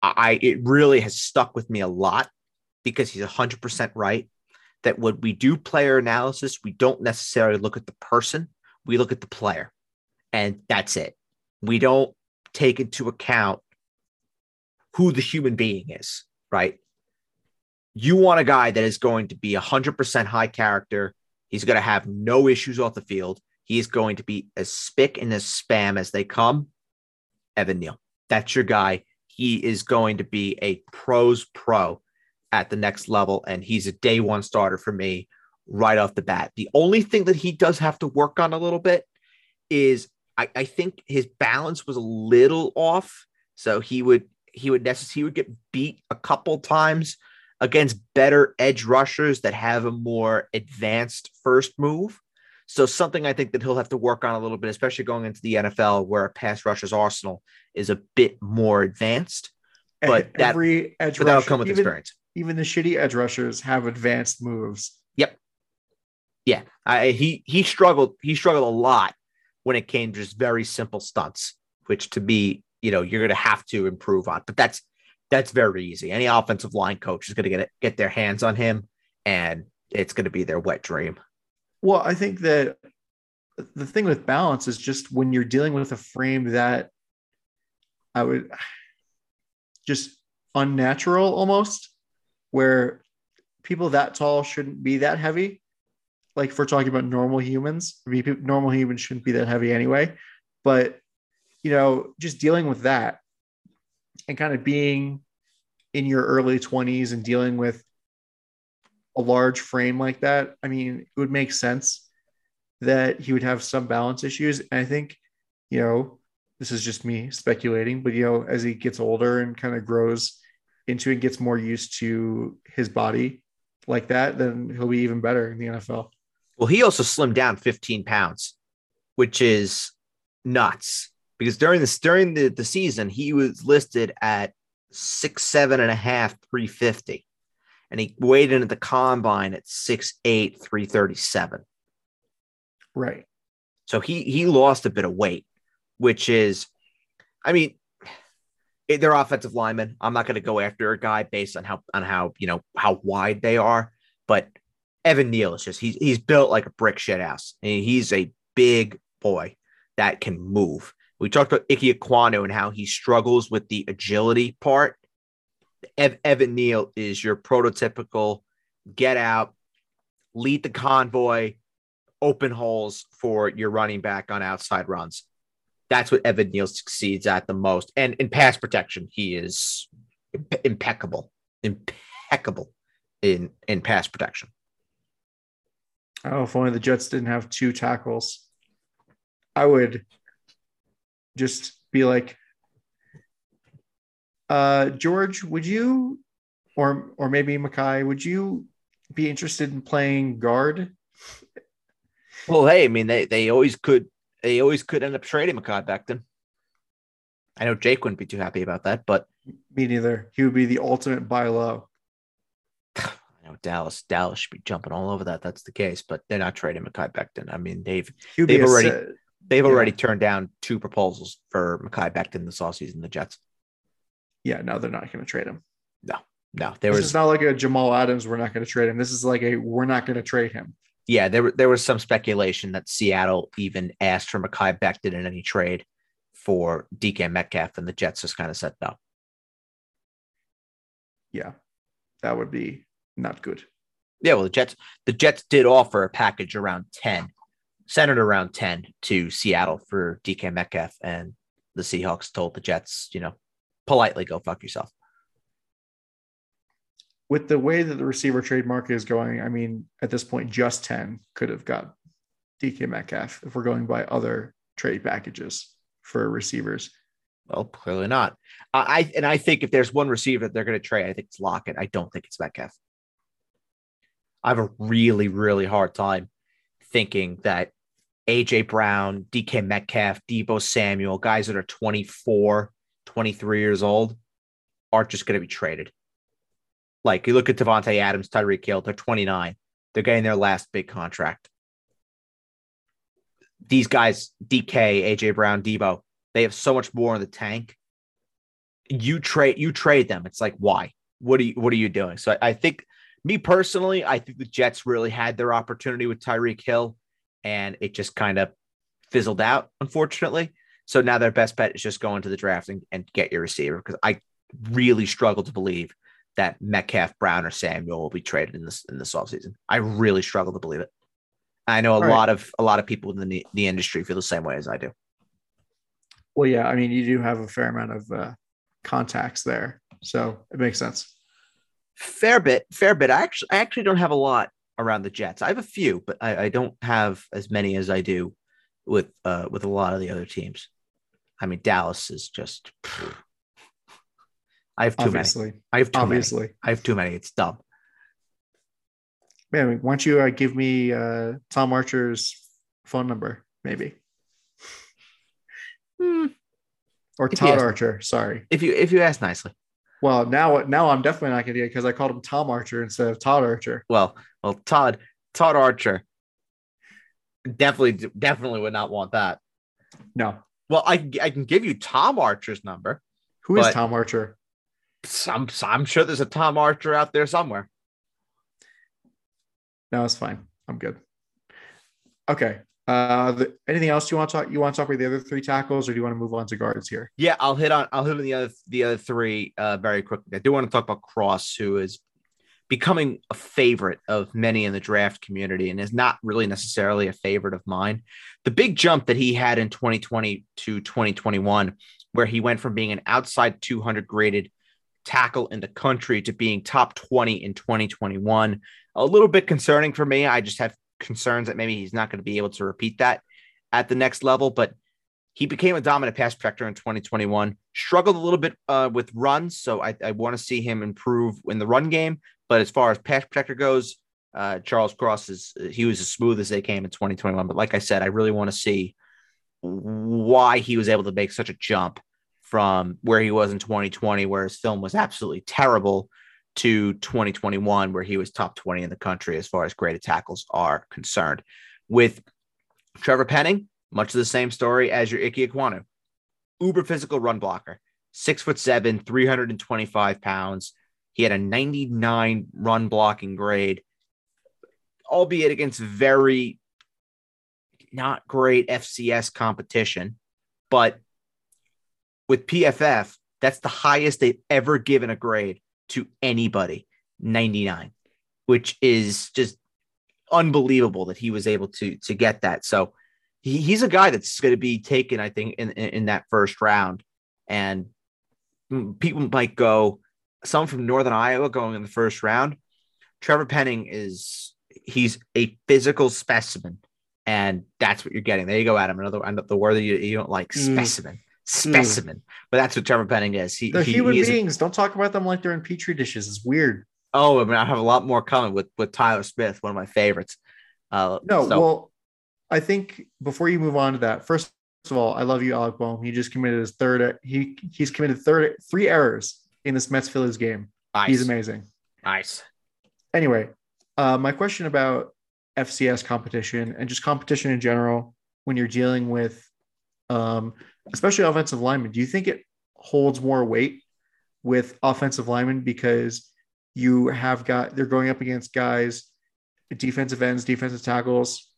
I it really has stuck with me a lot because he's 100% right that when we do player analysis, we don't necessarily look at the person, we look at the player. And that's it. We don't take into account who the human being is, right? You want a guy that is going to be 100% high character. He's going to have no issues off the field. He is going to be as spick and as spam as they come. Evan Neal. That's your guy he is going to be a pros pro at the next level. And he's a day one starter for me right off the bat. The only thing that he does have to work on a little bit is I, I think his balance was a little off. So he would he would necessarily he would get beat a couple times against better edge rushers that have a more advanced first move. So something I think that he'll have to work on a little bit, especially going into the NFL where a pass rusher's arsenal is a bit more advanced. But that, every edge but that'll come with even, experience. Even the shitty edge rushers have advanced moves. Yep. Yeah. I, he he struggled. He struggled a lot when it came to just very simple stunts, which to me, you know, you're gonna have to improve on. But that's that's very easy. Any offensive line coach is gonna get it, get their hands on him, and it's gonna be their wet dream. Well, I think that the thing with balance is just when you're dealing with a frame that I would just unnatural almost, where people that tall shouldn't be that heavy. Like if we're talking about normal humans, normal humans shouldn't be that heavy anyway. But you know, just dealing with that and kind of being in your early 20s and dealing with a large frame like that, I mean, it would make sense that he would have some balance issues. And I think, you know, this is just me speculating, but you know, as he gets older and kind of grows into it, gets more used to his body like that, then he'll be even better in the NFL. Well, he also slimmed down 15 pounds, which is nuts because during this during the, the season, he was listed at six, seven and a half, 350 and he weighed in at the combine at 6'8, 337. Right. So he he lost a bit of weight, which is, I mean, eh, they're offensive linemen. I'm not going to go after a guy based on how on how you know how wide they are, but Evan Neal is just he's he's built like a brick shit house. And he's a big boy that can move. We talked about Ike Ekwonu and how he struggles with the agility part. Ev- Evan Neal is your prototypical get out, lead the convoy, open holes for your running back on outside runs. That's what Evan Neal succeeds at the most. And in pass protection, he is impe- impeccable, impeccable in in pass protection. Oh, if only the Jets didn't have two tackles, I would just be like, uh, George, would you, or or maybe Mekhi, would you be interested in playing guard? Well, hey, I mean, they they always could they always could end up trading Mekhi back then. I know Jake wouldn't be too happy about that, but Me neither. He would be the ultimate buy low. [SIGHS] I know Dallas Dallas should be jumping all over that. That's the case, but they're not trading Mekhi Becton. I mean, they've He would be They've already- se- they've Yeah. already turned down two proposals for Mekhi Becton this offseason, the Jets. Yeah, no, they're not going to trade him. No, no, there this was is not like a Jamal Adams. We're not going to trade him. This is like a we're not going to trade him. yeah, there there was some speculation that Seattle even asked for Mekhi Becton in any trade for DK Metcalf, and the Jets just kind of said no. Yeah, that would be not good. Yeah, well, the Jets the Jets did offer a package around 10, centered around 10 to Seattle for DK Metcalf, and the Seahawks told the Jets, you know, politely go fuck yourself. With the way that the receiver trade market is going, I mean, at this point, just 10 could have got DK Metcalf if we're going by other trade packages for receivers. Well, clearly not. I I- and I think if there's one receiver that they're going to trade, I think it's Lockett. I don't think it's Metcalf. I have a really, really hard time thinking that AJ Brown, DK Metcalf, Deebo Samuel, guys that are 24, 23 years old, aren't just going to be traded. Like you look at Davante Adams, Tyreek Hill, they're 29. They're getting their last big contract. These guys, DK, AJ Brown, Deebo, they have so much more in the tank. You trade you trade them. It's like why? What are you what are you doing? So I, I think me personally, I think the Jets really had their opportunity with Tyreek Hill and it just kind of fizzled out, unfortunately. So now their best bet is just go into the draft and, and get your receiver because I really struggle to believe that Metcalf, Brown, or Samuel will be traded in this in this offseason. I really struggle to believe it. I know a All right. lot of a lot of people in the, the industry feel the same way as I do. Well, yeah, I mean, you do have a fair amount of uh, contacts there, so it makes sense. Fair bit, fair bit. I actually, I actually don't have a lot around the Jets. I have a few, but I, I don't have as many as I do with uh with a lot of the other teams. I mean, Dallas is just. [SIGHS] I have too Obviously, many. I have too many. obviously. I have too many. It's dumb. Man, why don't you uh, give me uh, Tom Archer's phone number, maybe, Hmm. or If Todd Archer? Sorry. If you if you ask nicely. Well, now now I'm definitely not going to get because I called him Tom Archer instead of Todd Archer. Well, well, Todd Todd Archer definitely definitely would not want that. No, Well, I I can give you Tom Archer's number. who is Tom Archer? Some I'm sure there's a Tom Archer out there somewhere. No, it's fine. I'm good. Okay. Uh, the, anything else you want to talk? You want to talk about the other three tackles, or do you want to move on to guards here? Yeah, I'll hit on I'll hit on the other the other three uh, very quickly. I do want to talk about Cross, who is becoming a favorite of many in the draft community and is not really necessarily a favorite of mine. The big jump that he had in 2020 to 2021, where he went from being an outside 200 graded tackle in the country to being top 20 in 2021, a little bit concerning for me. I just have concerns that maybe he's not going to be able to repeat that at the next level, but he became a dominant pass protector in 2021. Struggled a little bit uh, with runs, so I, I want to see him improve in the run game. But as far as pass protector goes, uh, Charles Cross is he was as smooth as they came in 2021. But like I said, I really want to see why he was able to make such a jump from where he was in 2020, where his film was absolutely terrible, to 2021, where he was top 20 in the country as far as graded tackles are concerned. With Trevor Penning, much of the same story as your Ike Ekwonu. Uber physical run blocker, six foot seven, 325 pounds. He had a 99 run blocking grade, albeit against very not great FCS competition. But with PFF, that's the highest they've ever given a grade to anybody 99, which is just unbelievable that he was able to to get that. So he, he's a guy that's going to be taken, I think, in, in, in that first round. And people might go, some from Northern Iowa going in the first round. Trevor Penning is he's a physical specimen, and that's what you're getting. There you go, Adam. Another the word that you, you don't like, Mm. specimen, specimen. But that's what Trevor Penning is. He, They're he, human he is a- beings. Don't talk about them like they're in petri dishes. It's weird. oh, I mean, I have a lot more coming with with Tyler Smith, one of my favorites. Uh, No, so- well, I think before you move on to that, first of all, I love you, Alec Bohm. He just committed his third. He he's committed third three errors in this Mets Phillies game. Nice. He's amazing. Nice. Anyway, uh, my question about FCS competition and just competition in general when you're dealing with, um, especially offensive linemen, do you think it holds more weight with offensive linemen because you have got they're going up against guys, defensive ends, defensive tackles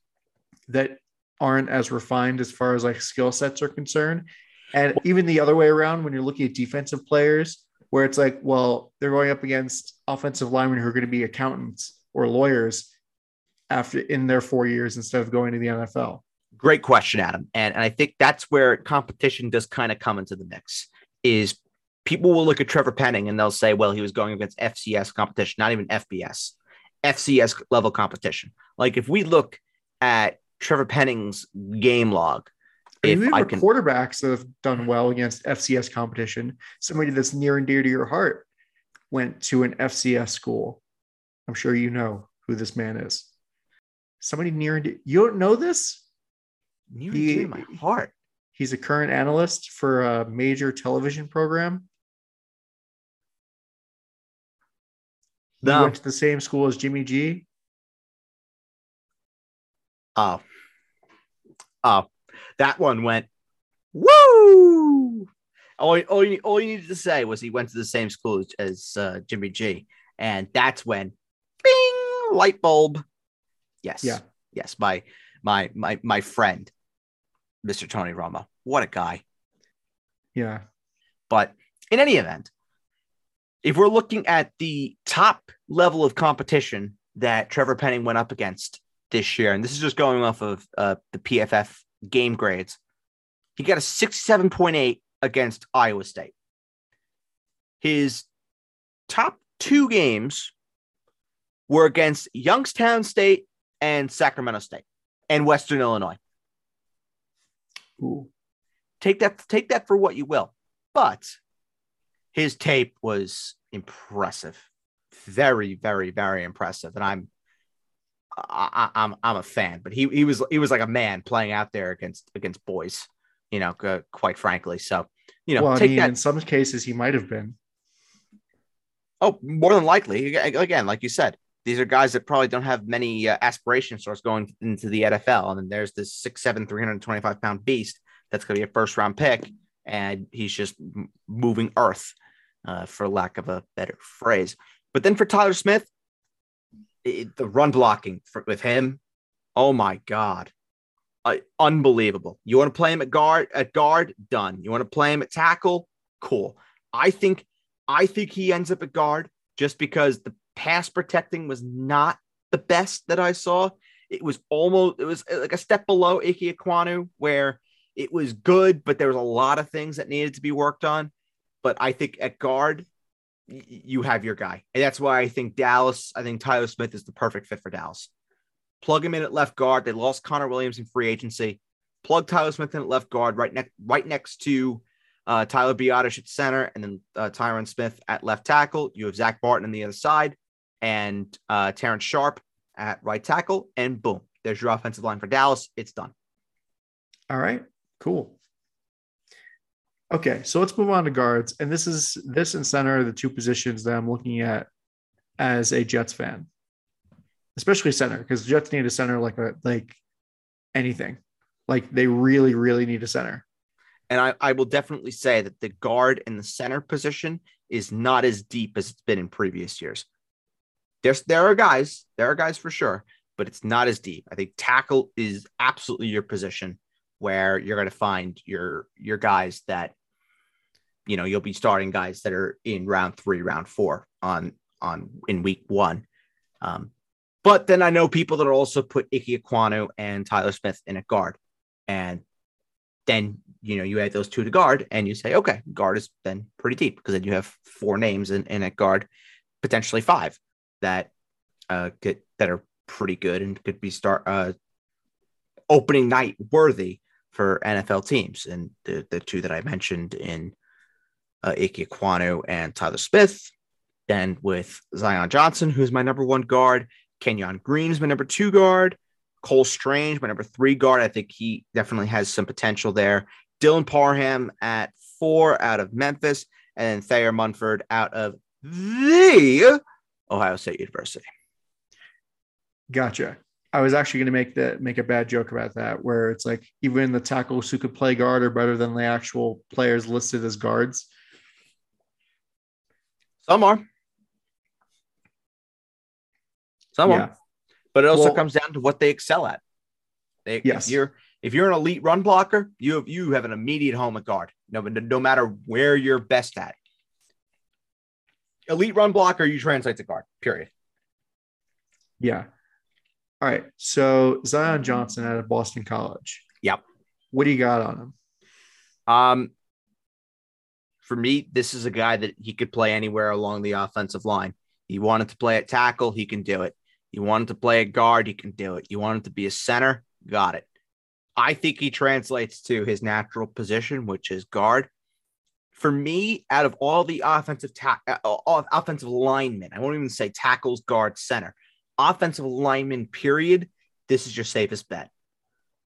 that aren't as refined as far as like skill sets are concerned. And even the other way around, when you're looking at defensive players, where it's like, well, they're going up against offensive linemen who are going to be accountants or lawyers after in their four years instead of going to the NFL. Great question, Adam. And, and I think that's where competition does kind of come into the mix. Is people will look at Trevor Penning and they'll say, well, he was going against FCS competition, not even FBS, FCS level competition. Like if we look at Trevor Penning's game log, if if I can, quarterbacks that have done well against FCS competition, somebody that's near and dear to your heart went to an FCS school. I'm sure you know who this man is. Somebody near and dear. You don't know this? near and dear to my heart. He's a current analyst for a major television program. He No. went to the same school as Jimmy G. Oh, oh, that one went woo. All, all, you, all you needed to say was he went to the same school as, uh, Jimmy G, and that's when, bing, light bulb. Yes, Yeah. yes, my my my my friend, Mr. Tony Romo. What a guy! Yeah. But in any event, if we're looking at the top level of competition that Trevor Penning went up against this year, and this is just going off of uh, the PFF game grades, he got a 67.8 against Iowa State. His top two games were against Youngstown State and Sacramento State and Western Illinois Ooh. take that take that for what you will but his tape was impressive very very very impressive and i'm I, I, i'm i'm a fan but he he was he was like a man playing out there against against boys you know uh, quite frankly so you know well, I take mean, that in some cases, he might have been. Oh, more than likely. Again, like you said, these are guys that probably don't have many uh, aspirations towards going into the NFL. And then there's this six, seven, 325 pound beast that's going to be a first round pick. And he's just m- moving earth, uh, for lack of a better phrase. But then for Tyler Smith, it, the run blocking for, with him, oh my God. Uh, unbelievable. You want to play him at guard at guard, done. You want to play him at tackle, cool. I think I think he ends up at guard just because the pass protecting was not the best that I saw. It was almost it was like a step below Ike Ekwonu where it was good, but there was a lot of things that needed to be worked on. But I think at guard, you have your guy. And that's why I think Dallas, I think Tyler Smith is the perfect fit for Dallas. Plug him in at left guard. They lost Connor Williams in free agency. Plug Tyler Smith in at left guard, right next, right next to uh, Tyler Biadasz at center, and then uh, Tyron Smith at left tackle. You have Zach Barton on the other side, and uh, Terrence Sharp at right tackle, and boom, there's your offensive line for Dallas. It's done. All right, cool. Okay, so let's move on to guards. And this is this and center are the two positions that I'm looking at as a Jets fan, especially center, because Jets need a center like a like anything. Like they really, really need a center. And I, I will definitely say that the guard and the center position is not as deep as it's been in previous years. There's there are guys, there are guys for sure, but it's not as deep. I think tackle is absolutely your position where you're going to find your your guys that you know you'll be starting guys that are in round three, round four on on in week one. Um, but then I know people that also put Ike Ekwonu and Tyler Smith in a guard, and then you know you add those two to guard, and you say, okay, guard is then pretty deep because then you have four names in, in a guard, potentially five that uh could, that are pretty good and could be start uh opening night worthy for NFL teams, and the the two that I mentioned in uh, Ike Ekwonu and Tyler Smith. Then with Zion Johnson, who's my number one guard, Kenyon Green is my number two guard, Cole Strange, my number three guard. I think he definitely has some potential there. Dylan Parham at four out of Memphis, and then Thayer Munford out of the Ohio State University. Gotcha. I was actually going to make that make a bad joke about that, where it's like even the tackles who could play guard are better than the actual players listed as guards. Some are. Some Yeah. are. But it also Well- comes down to what they excel at. They, Yes. If you're if you're an elite run blocker, you have you have an immediate home at guard. No, no matter where you're best at. Elite run blocker, you translate to guard. Period. Yeah. All right. So Zion Johnson out of Boston College. Yep. What do you got on him? Um, for me, this is a guy that he could play anywhere along the offensive line. He wanted to play at tackle, he can do it. You wanted to play at guard, he can do it. You wanted to be a center, got it. I think he translates to his natural position, which is guard. For me, out of all the offensive ta- uh, offensive linemen, I won't even say tackles, guard, center, offensive lineman. Period. This is your safest bet.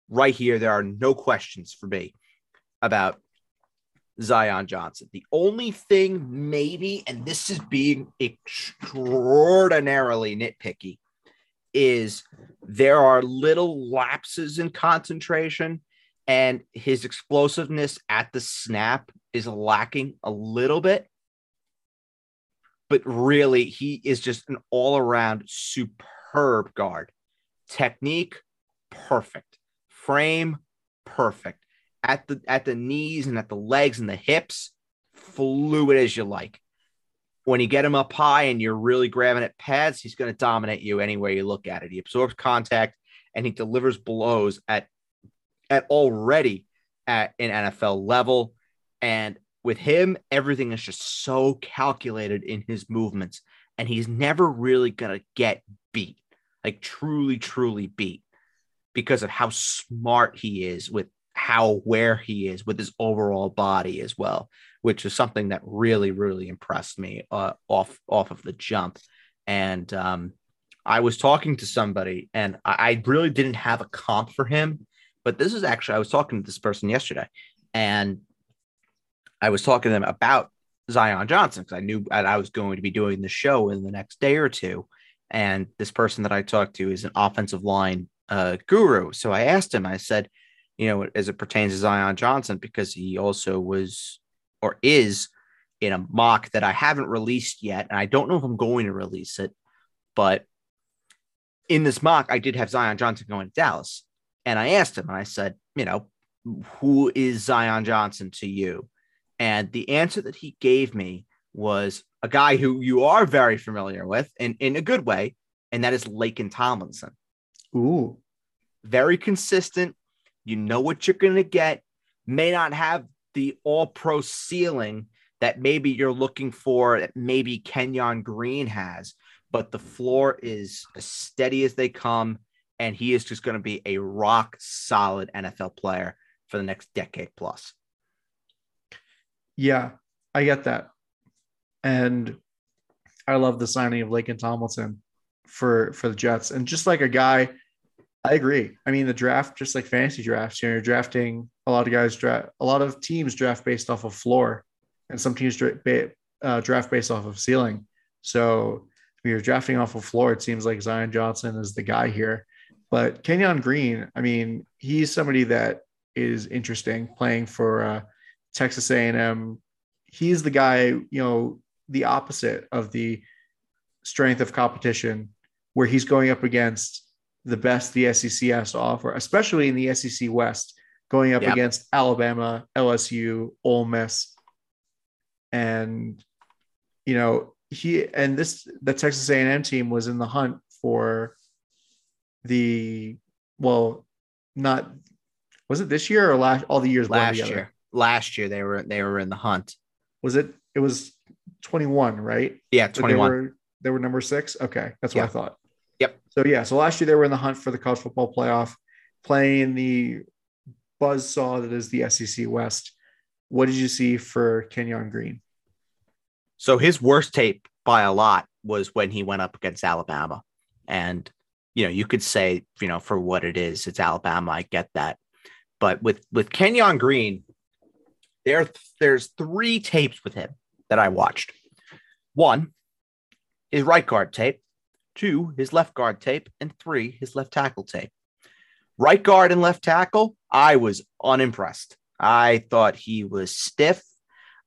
Right here, there are no questions for me about Zion Johnson. The only thing, maybe, and this is being extraordinarily nitpicky, is there are little lapses in concentration, and his explosiveness at the snap is lacking a little bit. But really, he is just an all around superb guard. Technique, perfect. Frame, perfect at the at the knees and at the legs and the hips, fluid as you like. When you get him up high and you're really grabbing at pads, he's going to dominate you anywhere you look at it. He absorbs contact and he delivers blows at at already at an NFL level. And with him, everything is just so calculated in his movements, and he's never really going to get beat, like truly, truly beat, because of how smart he is with how where he is with his overall body as well, which is something that really really impressed me uh, off off of the jump. And um, I was talking to somebody, and I, I really didn't have a comp for him, but this is actually I was talking to this person yesterday, and I was talking to them about Zion Johnson because I knew I was going to be doing the show in the next day or two. And this person that I talked to is an offensive line uh, guru. So I asked him, I said, you know, as it pertains to Zion Johnson, because he also was or is in a mock that I haven't released yet. And I don't know if I'm going to release it, but in this mock, I did have Zion Johnson going to Dallas. And I asked him, and I said, you know, who is Zion Johnson to you? And the answer that he gave me was a guy who you are very familiar with and in a good way, and that is Laken Tomlinson. Ooh. Very consistent. You know what you're going to get. May not have the all pro ceiling that maybe you're looking for, that maybe Kenyon Green has, but the floor is as steady as they come. And he is just going to be a rock solid NFL player for the next decade plus. Yeah, I get that. And I love the signing of Laken Tomlinson for for the Jets. And just like a guy, I agree. I mean, the draft, just like fantasy drafts, you know, you're drafting a lot of guys draft a lot of teams draft based off of floor, and some teams uh, draft based off of ceiling. So if you're drafting off of floor, it seems like Zion Johnson is the guy here. But Kenyon Green, I mean, he's somebody that is interesting playing for uh, Texas A&M. He's the guy, you know, the opposite of the strength of competition, where he's going up against the best the SEC has to offer, especially in the SEC West, going up Yep. against Alabama, LSU, Ole Miss, and you know he and this the Texas A&M team was in the hunt for the well, not was it this year or last all the years last year. Last year they were they were in the hunt. Was it? It was 21, right? Yeah, But They 21. were, they were number six. Okay, that's what I thought. So yeah, so last year they were in the hunt for the college football playoff, playing the buzzsaw that is the SEC West. What did you see for Kenyon Green? So his worst tape by a lot was when he went up against Alabama. And you know, you could say, you know, for what it is, it's Alabama. I get that. But with with Kenyon Green, there there's three tapes with him that I watched. One, is right guard tape, two, his left guard tape, and three, his left tackle tape. Right guard and left tackle, I was unimpressed. I thought he was stiff.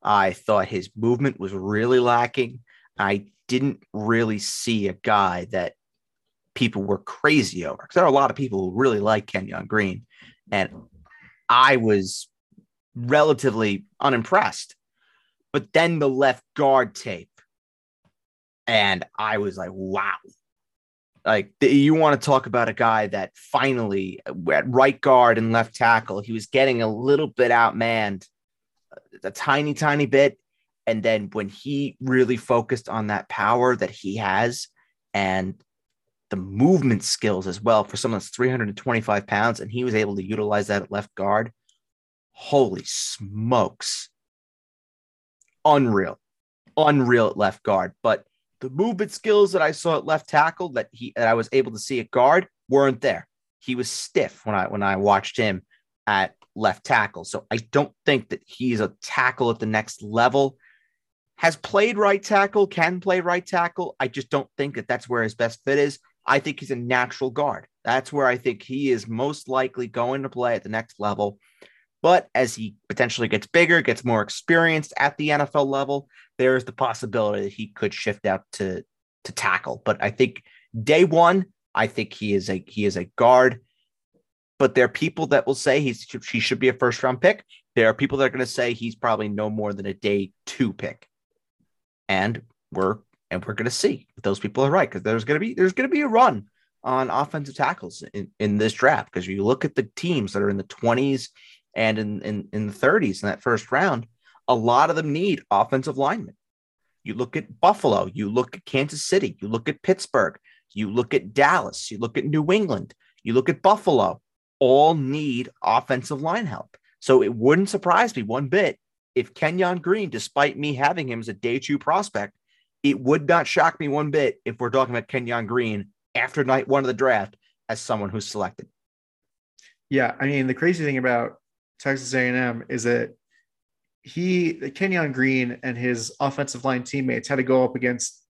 I thought his movement was really lacking. I didn't really see a guy that people were crazy over because there are a lot of people who really like Kenyon Green. And I was relatively unimpressed. But then the left guard tape, and I was like, wow. Like you want to talk about a guy that finally uh, at right guard and left tackle, he was getting a little bit outmanned, a tiny, tiny bit. And then when he really focused on that power that he has and the movement skills as well for someone that's 325 pounds, and he was able to utilize that at left guard. Holy smokes. Unreal. Unreal at left guard. But the movement skills that I saw at left tackle that he that I was able to see at guard weren't there. He was stiff when I when I watched him at left tackle. So I don't think that he's a tackle at the next level. Has played right tackle, can play right tackle. I just don't think that that's where his best fit is. I think he's a natural guard. That's where I think he is most likely going to play at the next level. But as he potentially gets bigger, gets more experienced at the NFL level, there is the possibility that he could shift out to to tackle. But I think day one, I think he is a he is a guard. But there are people that will say he's he should be a first round pick. There are people that are going to say he's probably no more than a day two pick. And we're and we're going to see if those people are right because there's going to be there's going to be a run on offensive tackles in, in this draft because you look at the teams that are in the 20s and in, in, in the 30s in that first round, a lot of them need offensive linemen. You look at Buffalo, you look at Kansas City, you look at Pittsburgh, you look at Dallas, you look at New England, you look at Buffalo, all need offensive line help. So it wouldn't surprise me one bit if Kenyon Green, despite me having him as a day two prospect, it would not shock me one bit if we're talking about Kenyon Green after night one of the draft as someone who's selected. Yeah, I mean the crazy thing about Texas A&M is that he Kenyon Green and his offensive line teammates had to go up against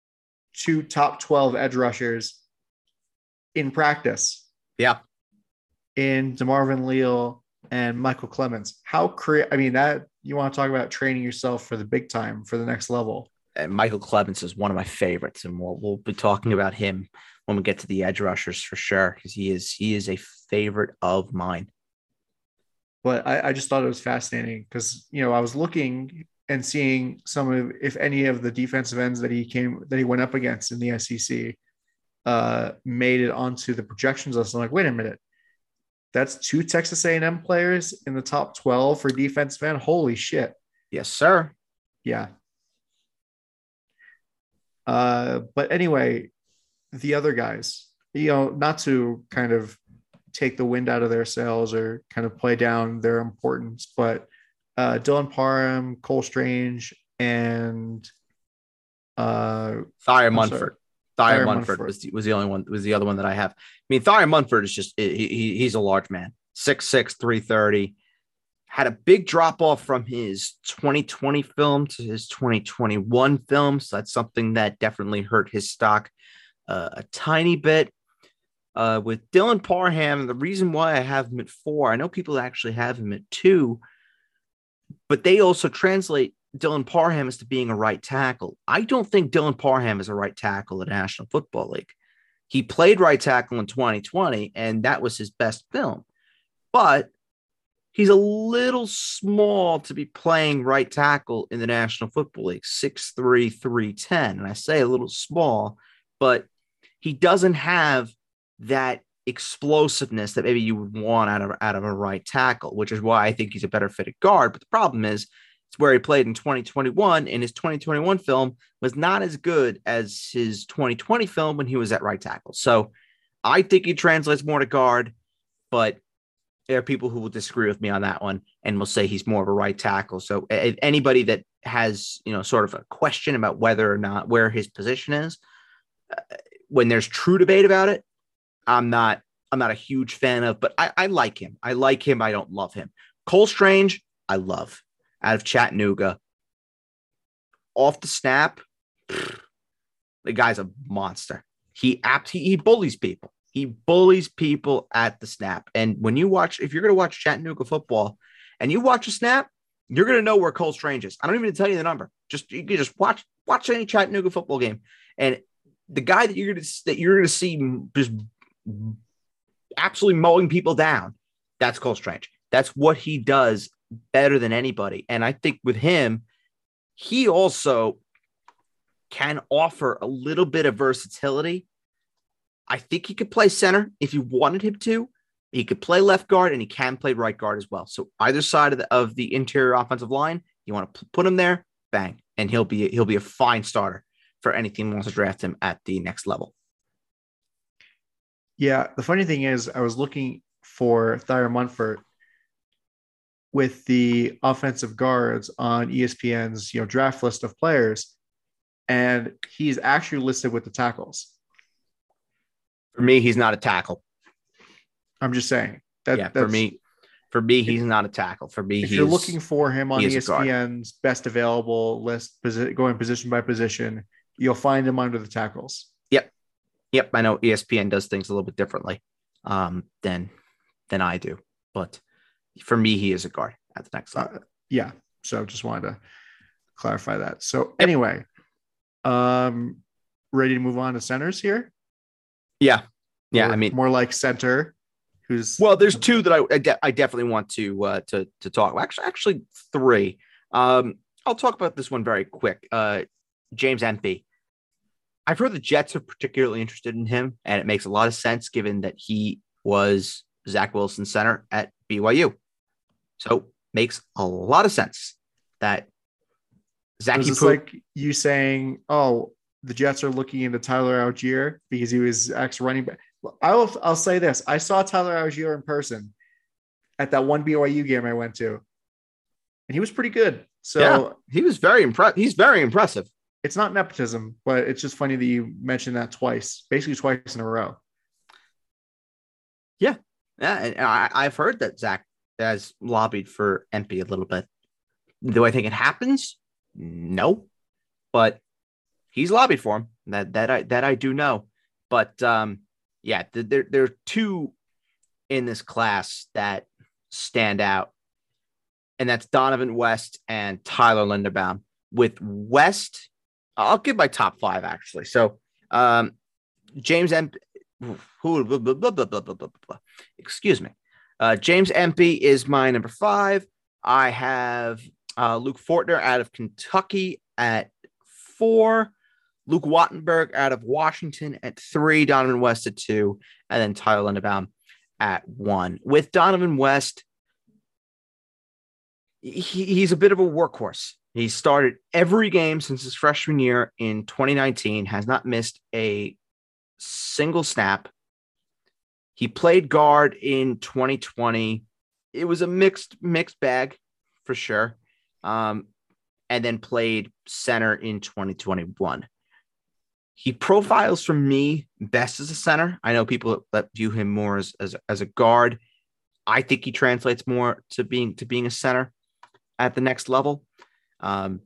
two top 12 edge rushers in practice. Yeah. In DeMarvin Leal and Michael Clemons. How cre- I mean that you want to talk about training yourself for the big time for the next level and Michael Clemons is one of my favorites, and we'll we'll be talking about him when we get to the edge rushers for sure, because he is he is a favorite of mine. But I, I just thought it was fascinating because you know I was looking and seeing some of if any of the defensive ends that he came that he went up against in the SEC uh, made it onto the projections list. I'm like, wait a minute, that's two Texas A&M players in the top 12 for defensive end. Holy shit! Yes, sir. Yeah, uh, but anyway, the other guys, you know, not to kind of take the wind out of their sails or kind of play down their importance, but uh, Dylan Parham, Cole Strange, and uh, Thayer Munford. Thayer Munford, was the, was the only one was the other one that I have. I mean, Thayer Munford is just he, he, he's a large man, 6'6", 330 had a big drop off from his 2020 film to his 2021 film. So that's something that definitely hurt his stock uh, a tiny bit. Uh, with Dylan Parham, the reason why I have him at four, I know people actually have him at two, but they also translate Dylan Parham as to being a right tackle. I don't think Dylan Parham is a right tackle in the National Football League. He played right tackle in 2020, and that was his best film. But he's a little small to be playing right tackle in the National Football League, 6'3, 310. And I say a little small, but he doesn't have that explosiveness that maybe you would want out of out of a right tackle, which is why I think he's a better fitted guard. But the problem is it's where he played in 2021, and his 2021 film was not as good as his 2020 film when he was at right tackle. So I think he translates more to guard, but there are people who will disagree with me on that one and will say he's more of a right tackle. So anybody that has, you know, sort of a question about whether or not where his position is, uh, when there's true debate about it, I'm not I'm not a huge fan of, but I, I like him. I like him. I don't love him. Cole Strange, I love out of Chattanooga. Off the snap, the guy's a monster. He apt he, he bullies people. He bullies people at the snap. And when you watch, if you're going to watch Chattanooga football and you watch a snap, you're going to know where Cole Strange is. I don't even tell you the number. Just you can just watch watch any Chattanooga football game, and the guy that you're to that you're going to see just absolutely mowing people down. That's Cole Strange. That's what he does better than anybody. And I think with him, he also can offer a little bit of versatility. I think he could play center if you wanted him to. He could play left guard and he can play right guard as well. So either side of the, of the interior offensive line, you want to put him there, bang, and he'll be he'll be a fine starter for any team wants to draft him at the next level. Yeah, the funny thing is, I was looking for Thayer Munford with the offensive guards on ESPN's you know draft list of players, and he's actually listed with the tackles. For me, he's not a tackle. I'm just saying that. Yeah, for me, for me, he's not a tackle. For me, if you're looking for him on ESPN's best available list, going position by position, you'll find him under the tackles. Yep. I know ESPN does things a little bit differently um, than than I do, but for me, he is a guard at the next level. Uh, yeah. So just wanted to clarify that. So anyway, um, ready to move on to centers here? Yeah. Yeah. Or I mean, more like center. Who's well, there's two that I, I, de- I definitely want to uh, to to talk. Actually, actually three. Um, I'll talk about this one very quick. Uh, James Empey. I've heard the Jets are particularly interested in him, and it makes a lot of sense given that he was Zach Wilson center at BYU. So makes a lot of sense that Zach. It's like you saying, "Oh, the Jets are looking into Tyler Allgeier because he was ex running back." I'll I'll say this: I saw Tyler Allgeier in person at that one BYU game I went to, and he was pretty good. So yeah, he was very impressed. He's very impressive. It's not nepotism, but it's just funny that you mentioned that twice, basically twice in a row. Yeah, yeah, and I, I've heard that Zach has lobbied for Empey a little bit. Do I think it happens? No, but he's lobbied for him. That that I that I do know. But um, yeah, there there are two in this class that stand out, and that's Dohnovan West and Tyler Linderbaum. With West, I'll give my top five actually. So um, James M. Excuse me. Uh, James Empey is my number five. I have uh, Luke Fortner out of Kentucky at four. Luke Wattenberg out of Washington at three. Dohnovan West at two. And then Tyler Linderbaum at one. With Dohnovan West, he, he's a bit of a workhorse. He started every game since his freshman year in 2019, has not missed a single snap he played guard in 2020. It was a mixed mixed bag for sure. Um, and then played center in 2021. He profiles for me best as a center. I know people that view him more as, as, as a guard. I think he translates more to being to being a center at the next level. Um,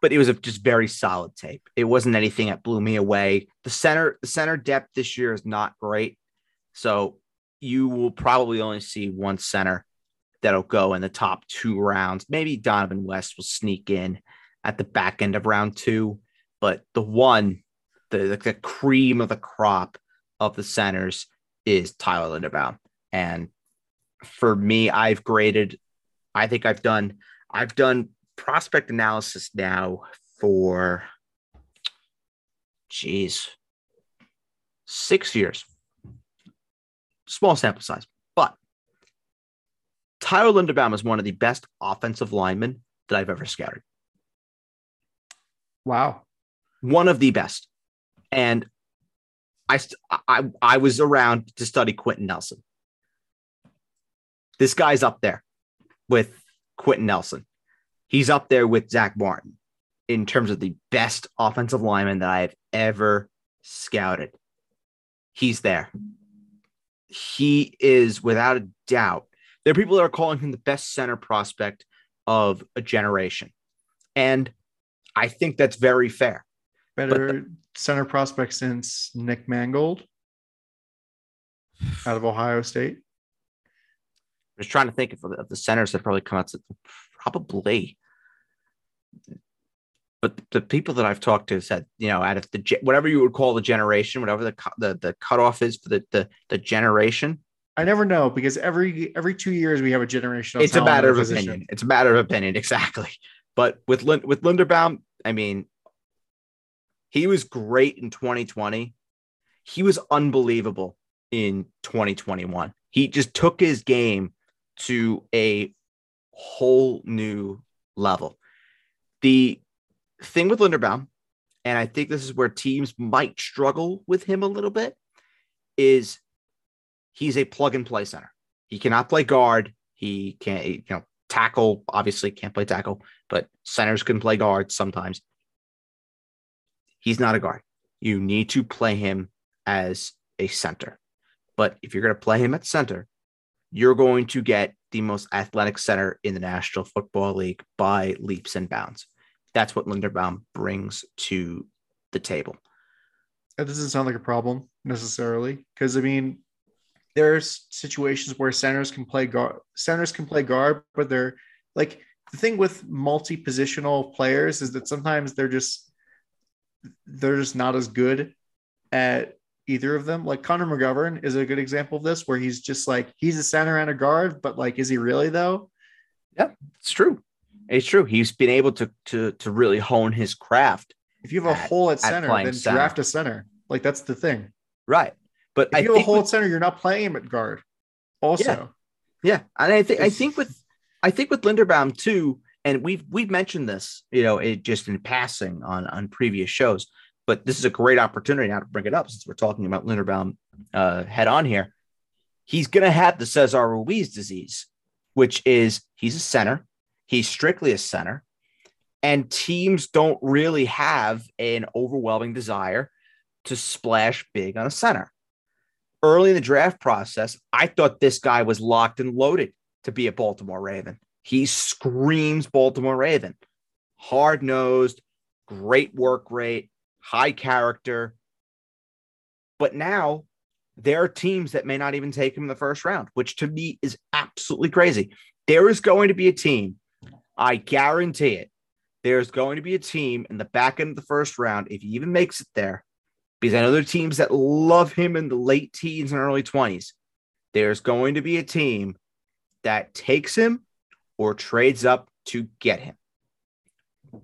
but it was a just very solid tape. It wasn't anything that blew me away. The center, the center depth this year is not great. So you will probably only see one center that'll go in the top two rounds. Maybe Dohnovan West will sneak in at the back end of round two, but the one, the, the cream of the crop of the centers is Tyler Linderbaum. And for me, I've graded, I think I've done, I've done prospect analysis now for, geez, six years. Small sample size, but Tyler Linderbaum is one of the best offensive linemen that I've ever scouted. Wow. One of the best. And I, I, I was around to study Quenton Nelson. This guy's up there with Quenton Nelson. He's up there with Zach Martin in terms of the best offensive lineman that I have ever scouted. he's there. He is without a doubt. There are people that are calling him the best center prospect of a generation. And I think that's very fair. Better the, center prospect since Nick Mangold out of Ohio State. Was trying to think of the, of the centers that probably come out. To, probably but the people that I've talked to said, you know, out of the whatever you would call the generation, whatever the the the cutoff is for the the, the generation. I never know because every every two years we have a generation. It's a matter of position. opinion. It's a matter of opinion, [LAUGHS] exactly. But with with Linderbaum, I mean, he was great in 2020. He was unbelievable in 2021. He just took his game to a whole new level. The thing with Linderbaum, and I think this is where teams might struggle with him a little bit, is he's a plug and play center. He cannot play guard. He can't, you know, tackle. Obviously, can't play tackle, but centers can play guard sometimes. He's not a guard. You need to play him as a center. But if you're going to play him at center, you're going to get the most athletic center in the National Football League by leaps and bounds. That's what Linderbaum brings to the table. That doesn't sound like a problem necessarily, because I mean, there's situations where centers can play guard. Centers can play guard, but they're like the thing with multi-positional players is that sometimes they're just they're just not as good at either of them. Like Connor McGovern is a good example of this, where he's just like he's a center and a guard, but like, is he really though? Yeah, it's true. It's true. He's been able to to to really hone his craft. If you have a at, hole at center, then center. draft a center. Like that's the thing. Right. But if I you have a hole with, at center, you're not playing him at guard. Also. Yeah. yeah. And I think I think with I think with Linderbaum too, and we've we've mentioned this, you know, it just in passing on on previous shows, but this is a great opportunity now to bring it up since we're talking about Linderbaum uh, head on here. He's going to have the Cesar Ruiz disease, which is he's a center. He's strictly a center. And teams don't really have an overwhelming desire to splash big on a center. Early in the draft process, I thought this guy was locked and loaded to be a Baltimore Raven. He screams Baltimore Raven. Hard nosed, great work rate, high character. But now there are teams that may not even take him in the first round, which to me is absolutely crazy. There is going to be a team I guarantee it. There's going to be a team in the back end of the first round, if he even makes it there, because I know there are teams that love him in the late teens and early 20s. There's going to be a team that takes him or trades up to get him.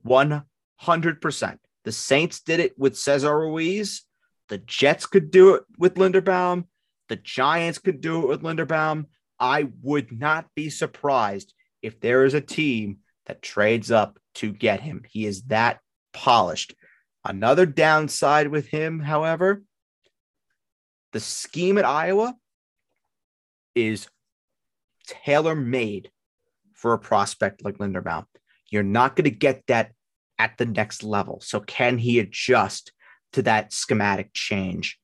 100%. The Saints did it with Cesar Ruiz. The Jets could do it with Linderbaum. The Giants could do it with Linderbaum. I would not be surprised if there is a team that trades up to get him. He is that polished. Another downside with him, however, the scheme at Iowa is tailor made for a prospect like Linderbaum. You're not going to get that at the next level. So can he adjust to that schematic change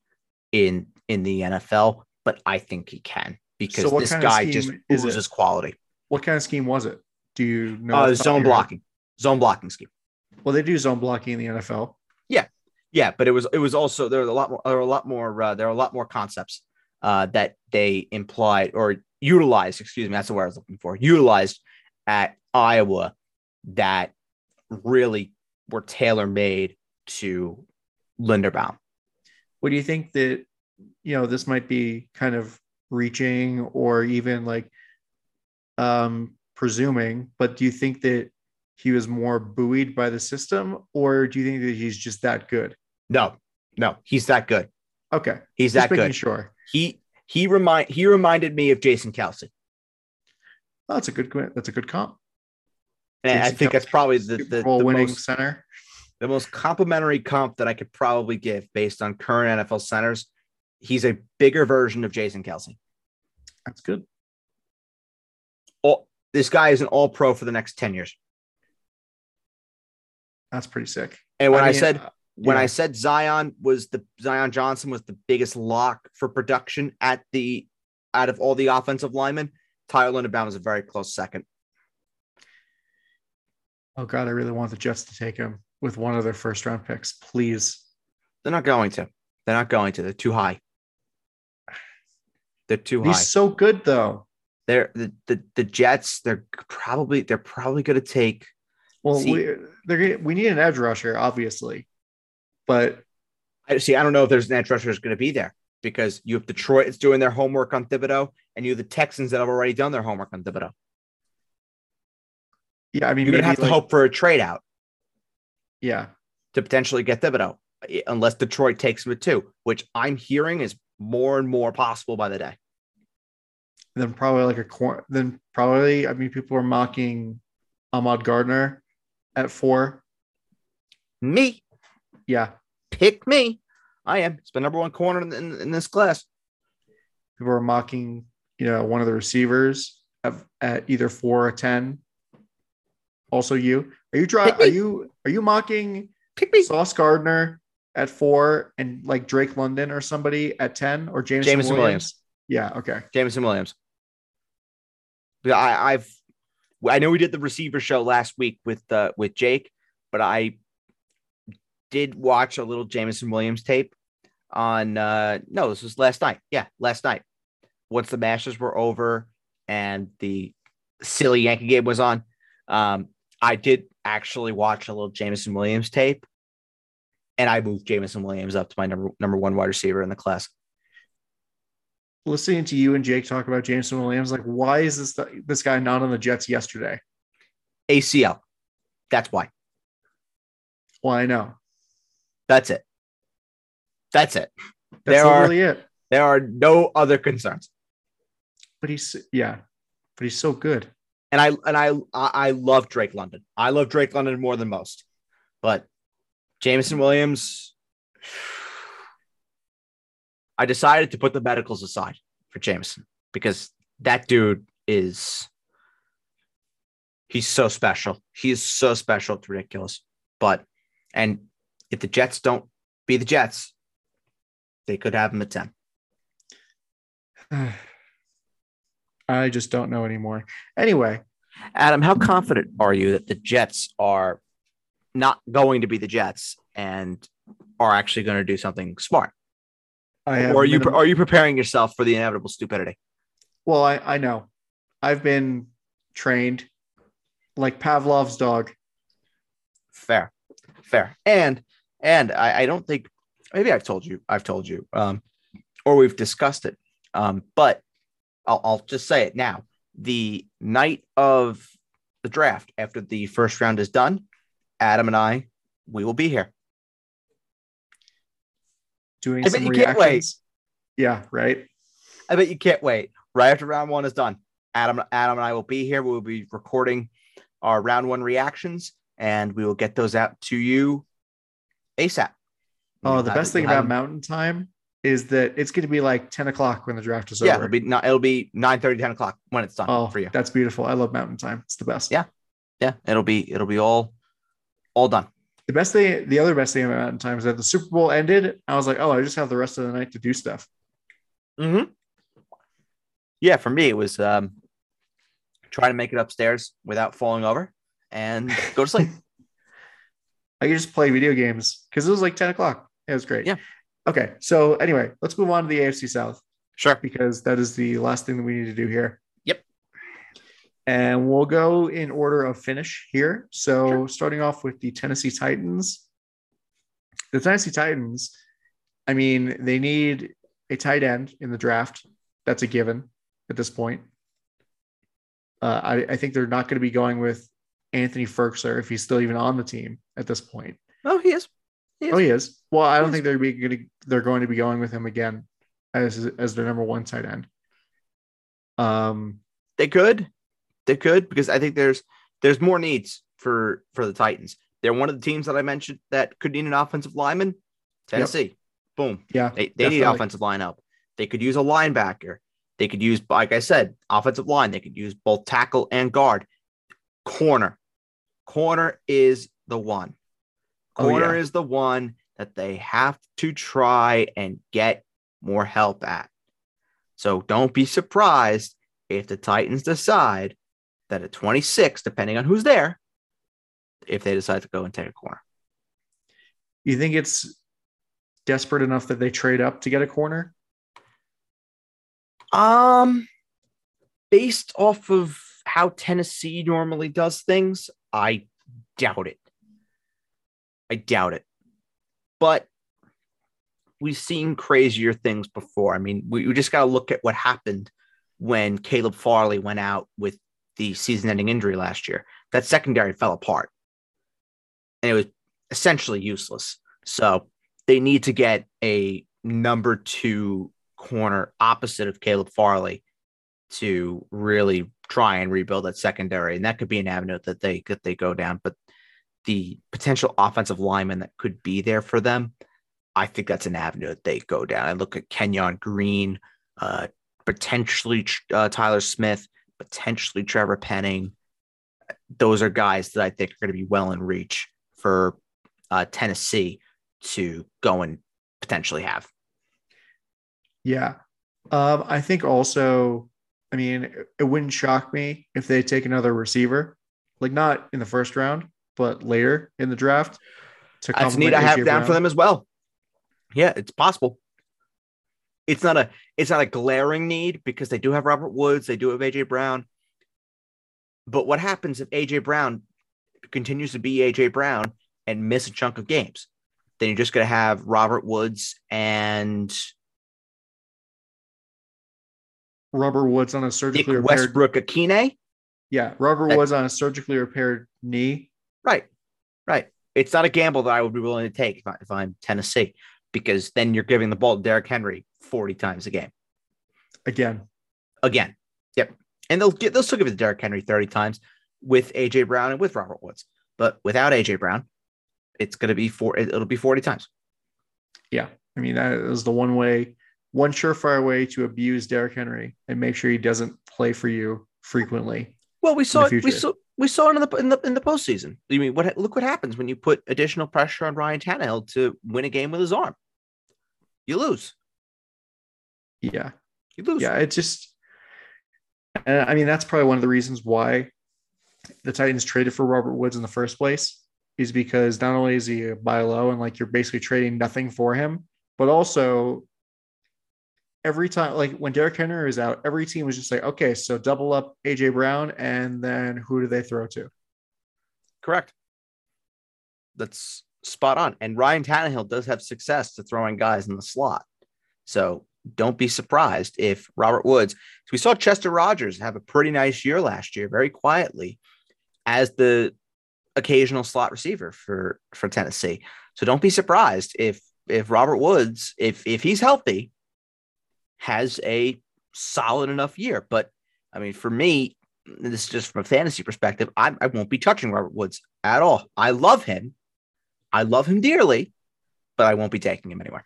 in in the NFL? But I think he can because so this guy just oozes quality. What kind of scheme was it? Do you know? Uh, zone blocking, zone blocking scheme. Well, they do zone blocking in the NFL. Yeah, yeah, but it was it was also there are a lot more there are a lot more uh, there are a lot more concepts uh, that they implied or utilized. Excuse me, that's the word I was looking for. Utilized at Iowa that really were tailor made to Linderbaum. What do you think that you know this might be kind of reaching or even like um presuming, but do you think that he was more buoyed by the system, or do you think that he's just that good? No, no, he's that good. Okay, he's just that good. Sure, he he remind he reminded me of Jason Kelce. Oh, that's a good that's a good comp. And I think that's probably the the, the winning most, center. The most complimentary comp that I could probably give based on current NFL centers. He's a bigger version of Jason Kelce. That's good. All, this guy is an all pro for the next 10 years. That's pretty sick. And when I, mean, I said, uh, when Yeah. I said Zion was the Zion Johnson was the biggest lock for production at the out of all the offensive linemen, Tyler Linderbaum is a very close second. Oh God, I really want the Jets to take him with one of their first round picks, please. They're not going to. They're not going to. They're too high. They're too high. He's so good though. They're the, the the Jets. They're probably they're probably going to take. Well, See- we they're, we need an edge rusher, obviously, but I see. I don't know if there's an edge rusher is going to be there because you have Detroit is doing their homework on Thibodeaux, and you have the Texans that have already done their homework on Thibodeaux. Yeah, I mean, You're maybe, have to like- hope for a trade out Yeah, to potentially get Thibodeaux, uh, i- unless Detroit takes him at two, which I'm hearing is more and more possible by the day. then probably like a cor- then probably I mean, people are mocking Ahmad Gardner at four. Me, Yeah, pick me. I am. It's the number one corner in, in, in this class. people are mocking you know one of the receivers at, at either four or ten. Also, you are you dry, Pick me. are you are you mocking Pick me. Sauce Gardner at four and like Drake London or somebody at 10 or Jameson, Jameson Williams? Williams. Yeah. Okay. Jameson Williams. Yeah, I, I've I know we did the receiver show last week with uh, with Jake, but I did watch a little Jameson Williams tape on uh no, this was last night. Yeah, last night. Once the matches were over and the silly Yankee game was on, um, I did actually watch a little Jameson Williams tape, and I moved Jameson Williams up to my number number one wide receiver in the class. Listening to you and Jake talk about Jameson Williams, like, why is this this guy not on the Jets yesterday? ACL. That's why. Well, I know. That's it. That's it. That's There are- it. There are no other concerns. But he's yeah, but he's so good. And I and I I I love Drake London. I love Drake London more than most. But Jameson Williams, I decided to put the medicals aside for Jameson because that dude is he's so special. He is so special. It's ridiculous. But and if the Jets don't be the Jets, they could have him at 10. [SIGHS] [SIGHS] [SIGHS] I just don't know anymore. Anyway, Adam, how confident are you that the Jets are not going to be the Jets and are actually going to do something smart? I have Or are you minimum- are you preparing yourself for the inevitable stupidity? well, I, I know. I've been trained like Pavlov's dog. Fair, fair, and and I, I don't think maybe I've told you I've told you um, or we've discussed it, um, but I'll, I'll just say it now. The night of the draft, after the first round is done, Adam and I we will be here. doing I bet some you can't wait. reactions. Yeah, right. I bet you can't wait. Right after round one is done, Adam, Adam and I will be here. We will be recording our round one reactions, and we will get those out to you ASAP. Oh, the best thing about Mountain Time is that it's going to be like 10 o'clock when the draft is yeah, over. it'll be not. It'll be 9 10 o'clock when it's done oh, for you. that's beautiful. I love Mountain Time. It's the best. Yeah. Yeah, it'll be it'll be all all done. The best thing, the other best thing about Mountain Time is that the Super Bowl ended. I was like, oh, I just have the rest of the night to do stuff. Mm-hmm. Yeah, for me it was um, trying to make it upstairs without falling over and go to sleep. [LAUGHS] I could just play video games because it was like 10 o'clock. It was great. Yeah. Okay. So, anyway, let's move on to the AFC South sure. because that is the last thing that we need to do here. Yep. And we'll go in order of finish here. So, Sure. starting off with the Tennessee Titans. The Tennessee Titans, I mean, they need a tight end in the draft. That's a given at this point. Uh, I, I think they're not going to be going with Anthony Firkser if he's still even on the team at this point. Oh, he is. He is. Oh, he is. Well, I don't think they're be going to they're going to be going with him again as as their number one tight end. Um, They could, they could because I think there's there's more needs for for the Titans. They're one of the teams that I mentioned that could need an offensive lineman. Tennessee, boom. yeah, They they need Definitely. offensive line help. They could use a linebacker. They could use, like I said, offensive line. They could use both tackle and guard. Corner, corner is the one. Oh, Corner yeah. is the one that they have to try and get more help at. So don't be surprised if the Titans decide that at 26, depending on who's there, if they decide to go and take a corner. You think it's desperate enough that they trade up to get a corner? Um, based off of how Tennessee normally does things, I doubt it. I doubt it. But we've seen crazier things before. I mean, we, we just got to look at what happened when Caleb Farley went out with the season ending injury last year. That secondary fell apart and it was essentially useless. So they need to get a number two corner opposite of Caleb Farley to really try and rebuild that secondary. And that could be an avenue that they that they go down. But the potential offensive lineman that could be there for them, I think that's an avenue that they go down. I look at Kenyon Green, uh, potentially uh, Tyler Smith, potentially Trevor Penning. Those are guys that I think are going to be well in reach for uh, Tennessee to go and potentially have. Yeah. Um, I think also, I mean, it wouldn't shock me if they take another receiver, like not in the first round, but later in the draft. To That's neat. I have down Brown. for them as well. Yeah, it's possible. It's not a it's not a glaring need because they do have Robert Woods, they do have AJ Brown. But what happens if AJ Brown continues to be AJ Brown and miss a chunk of games? Then you're just going to have Robert Woods and Robert Woods on a surgically Nick repaired Westbrook Ikhine. Yeah, Robert that, Woods on a surgically repaired knee. Right, right. It's not a gamble that I would be willing to take if, I, if I'm Tennessee, because then you're giving the ball to Derrick Henry 40 times a game. Again. Again. Yep. And they'll get they'll still give it to Derrick Henry 30 times with AJ Brown and with Robert Woods. But without AJ Brown, it's gonna be four it'll be 40 times. Yeah. I mean, that is the one way one surefire way to abuse Derrick Henry and make sure he doesn't play for you frequently. Well, we saw we saw we saw it in the in the in the postseason. I mean, what look what happens when you put additional pressure on Ryan Tannehill to win a game with his arm? You lose. Yeah, you lose. Yeah, it just. And I mean, that's probably one of the reasons why the Titans traded for Robert Woods in the first place, is because not only is he a buy low and like you're basically trading nothing for him, but also every time, like when Derrick Henry was out, every team was just like, okay, so double up AJ Brown, and then who do they throw to? Correct. That's spot on. And Ryan Tannehill does have success to throwing guys in the slot. So don't be surprised if Robert Woods, we saw Chester Rogers have a pretty nice year last year, very quietly, as the occasional slot receiver for for Tennessee. So don't be surprised if if Robert Woods, if if he's healthy, has a solid enough year. But I mean, for me, this is just from a fantasy perspective, I, I won't be touching Robert Woods at all. I love him. I love him dearly, but I won't be taking him anywhere.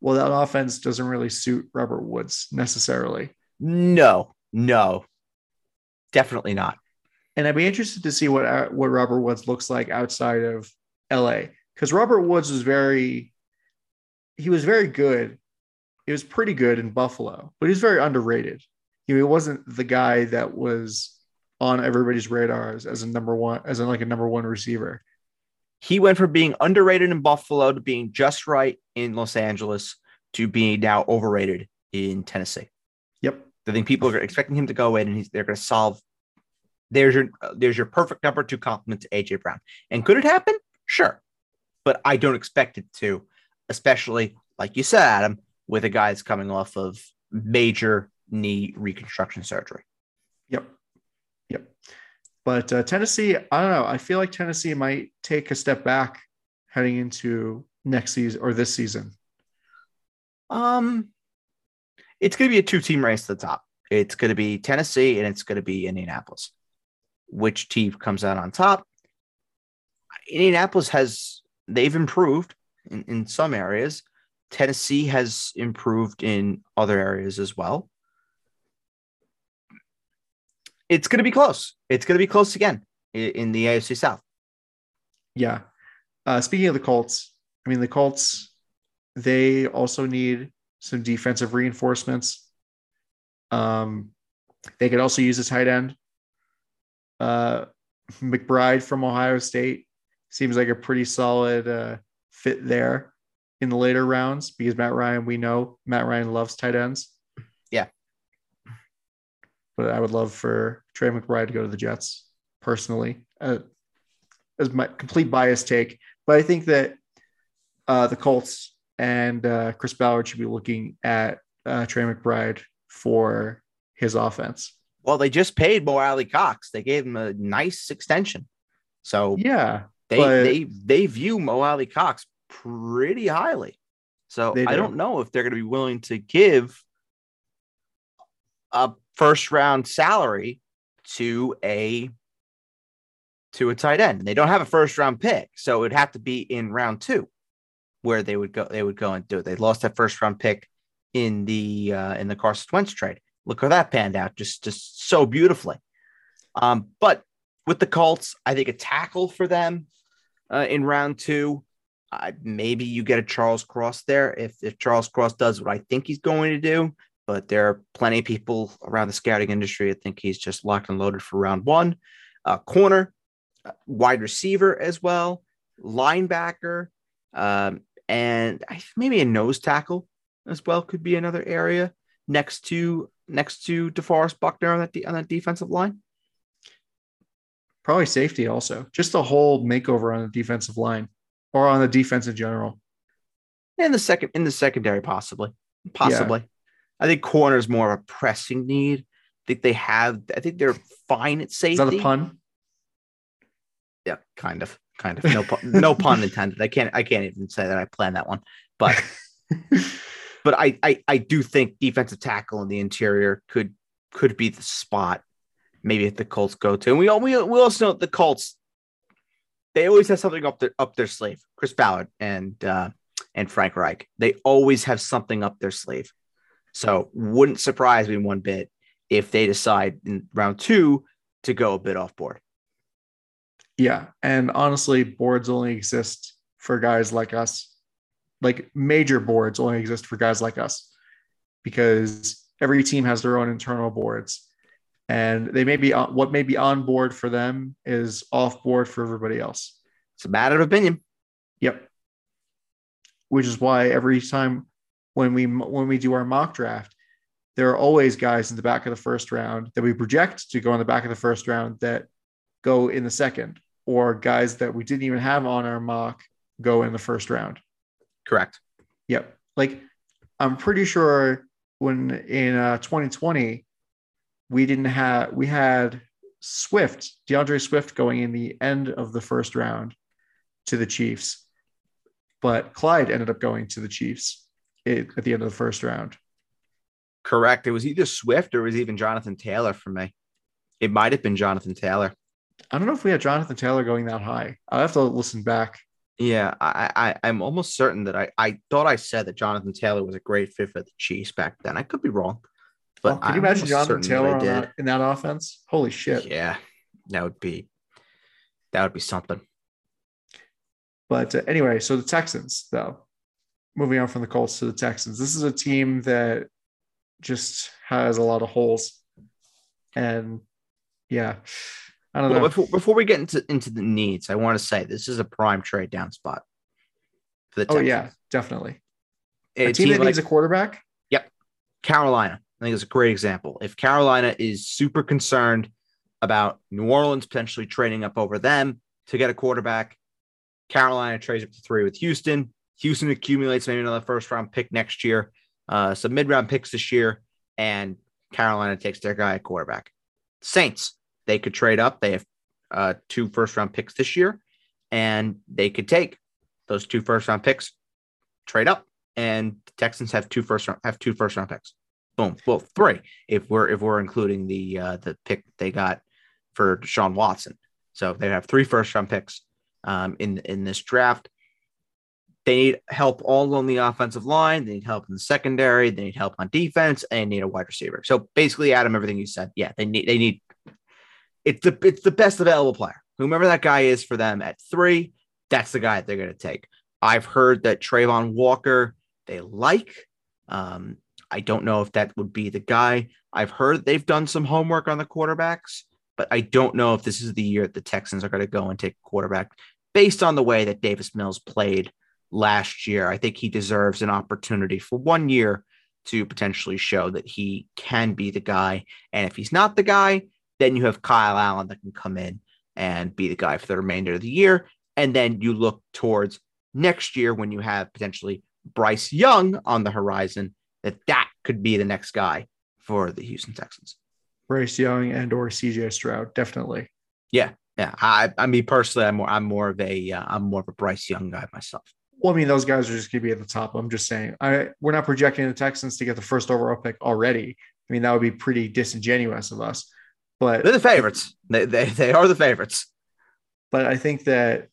Well, that offense doesn't really suit Robert Woods necessarily. No, no, definitely not. And I'd be interested to see what uh, what Robert Woods looks like outside of LA because Robert Woods was very he was very good he was pretty good in Buffalo, but he's very underrated. He wasn't the guy that was on everybody's radars as a number one, as in like a number one receiver. He went from being underrated in Buffalo to being just right in Los Angeles to being now overrated in Tennessee. Yep. I think people are expecting him to go in and he's, they're going to solve. There's your there's your perfect number two compliment to AJ Brown. And could it happen? Sure, but I don't expect it to, especially like you said, Adam with a guy that's coming off of major knee reconstruction surgery. Yep. Yep. But uh, Tennessee, I don't know. I feel like Tennessee might take a step back heading into next season or this season. Um, it's going to be a two-team race to the top. It's going to be Tennessee and it's going to be Indianapolis. Which team comes out on top? Indianapolis has they've improved in, in some areas. Tennessee has improved in other areas as well. It's going to be close. It's going to be close again in the AFC South. Yeah. Uh, speaking of the Colts, I mean, the Colts, they also need some defensive reinforcements. Um, they could also use a tight end. Uh, McBride from Ohio State seems like a pretty solid uh, fit there in the later rounds because Matt Ryan, we know Matt Ryan loves tight ends. Yeah. But I would love for Trey McBride to go to the Jets personally, uh, as my complete bias take. But I think that uh, the Colts and uh, Chris Ballard should be looking at uh, Trey McBride for his offense. Well, they just paid Mo Alie-Cox. They gave him a nice extension. So yeah, they but- they they view Mo Alie-Cox pretty highly. So They I do. don't know if they're going to be willing to give a first round salary to a to a tight end. They don't have a first round pick, so it'd have to be in round two where they would go. They would go and do it. They lost that first round pick in the uh, in the Carson Wentz trade. Look how that panned out, just just so beautifully. Um, but with the Colts, I think a tackle for them uh, in round two. Uh, maybe you get a Charles Cross there if if Charles Cross does what I think he's going to do. But there are plenty of people around the scouting industry. I think he's just locked and loaded for round one. Uh, corner, uh, wide receiver as well, linebacker, um, and I, maybe a nose tackle as well could be another area next to next to DeForest Buckner on that de- on that defensive line. probably safety also. Just a whole makeover on the defensive line or on the defense in general. in the second in the secondary possibly. Possibly. I think corner is more of a pressing need. I think they have i think they're fine at Is safety that a pun? yeah kind of kind of. No pun, no [LAUGHS] pun intended. I can't i can't even say that i planned that one but [LAUGHS] but I, I i do think defensive tackle in the interior could could be the spot maybe if the colts go to. And we all we, we also know the colts they always have something up their up their sleeve chris ballard and uh and frank reich they always have something up their sleeve so wouldn't surprise me one bit if they decide in round two to go a bit off board Yeah. And honestly, boards only exist for guys like us. Like major boards only exist for guys like us because every team has their own internal boards. And they may be on, what may be on board for them is off board for everybody else. it's a matter of opinion Yep. Which is why every time when we when we do our mock draft, there are always guys in the back of the first round that we project to go in the back of the first round that go in the second, or guys that we didn't even have on our mock go in the first round. correct Yep. Like I'm pretty sure when in uh, 2020 we didn't have we had Swift, D'Andre Swift going in the end of the first round to the Chiefs. But Clyde ended up going to the Chiefs at the end of the first round. correct it was either swift or it was even jonathan taylor for me it might have been jonathan taylor I don't know if we had Jonathan Taylor going that high. I'll have to listen back. Yeah, I, I I'm almost certain that I I thought I said that Jonathan Taylor was a great fit for the Chiefs back then. I could be wrong, but can you I'm imagine Jonathan Taylor that, in that offense? Holy shit. Yeah, that would be that would be something. But uh, anyway, so the Texans, though, moving on from the Colts to the Texans, this is a team that just has a lot of holes. And yeah, I don't Well, know. before, before we get into into the needs, I want to say this is a prime trade down spot for the oh, yeah, definitely. a, A team that like needs a quarterback. Yep, Carolina. I think it's a great example. If Carolina is super concerned about New Orleans potentially trading up over them to get a quarterback, Carolina trades up to three with Houston. Houston accumulates maybe another first round pick next year, uh, some mid round picks this year, and Carolina takes their guy at quarterback. Saints, they could trade up. They have uh, two first round picks this year, and they could take those two first round picks, trade up, and the Texans have two first round have two first round picks. Boom. Well, three if we're if we're including the uh, the pick they got for Deshaun Watson. So they have three first round picks um, in in this draft. They need help all on the offensive line. They need help in the secondary. They need help on defense, and need a wide receiver. So basically, Adam, everything you said, yeah, they need they need. It's the it's the best available player. Whomever that guy is for them at three, that's the guy they're going to take. I've heard that Travon Walker they like. Um, I don't know if that would be the guy. I've heard they've done some homework on the quarterbacks, but I don't know if this is the year that the Texans are going to go and take a quarterback based on the way that Davis Mills played last year. I think he deserves an opportunity for one year to potentially show that he can be the guy. And if he's not the guy, then you have Kyle Allen that can come in and be the guy for the remainder of the year. And then you look towards next year when you have potentially Bryce Young on the horizon, that that could be the next guy for the Houston Texans. Bryce Young and or CJ Stroud, definitely. Yeah, yeah. I, I mean, personally, I'm more, I'm more of a, am uh, more of a Bryce Young guy myself. Well, I mean, those guys are just going to be at the top. I'm just saying, I we're not projecting the Texans to get the first overall pick already. I mean, that would be pretty disingenuous of us. But they're the favorites. They they, they are the favorites. But I think that,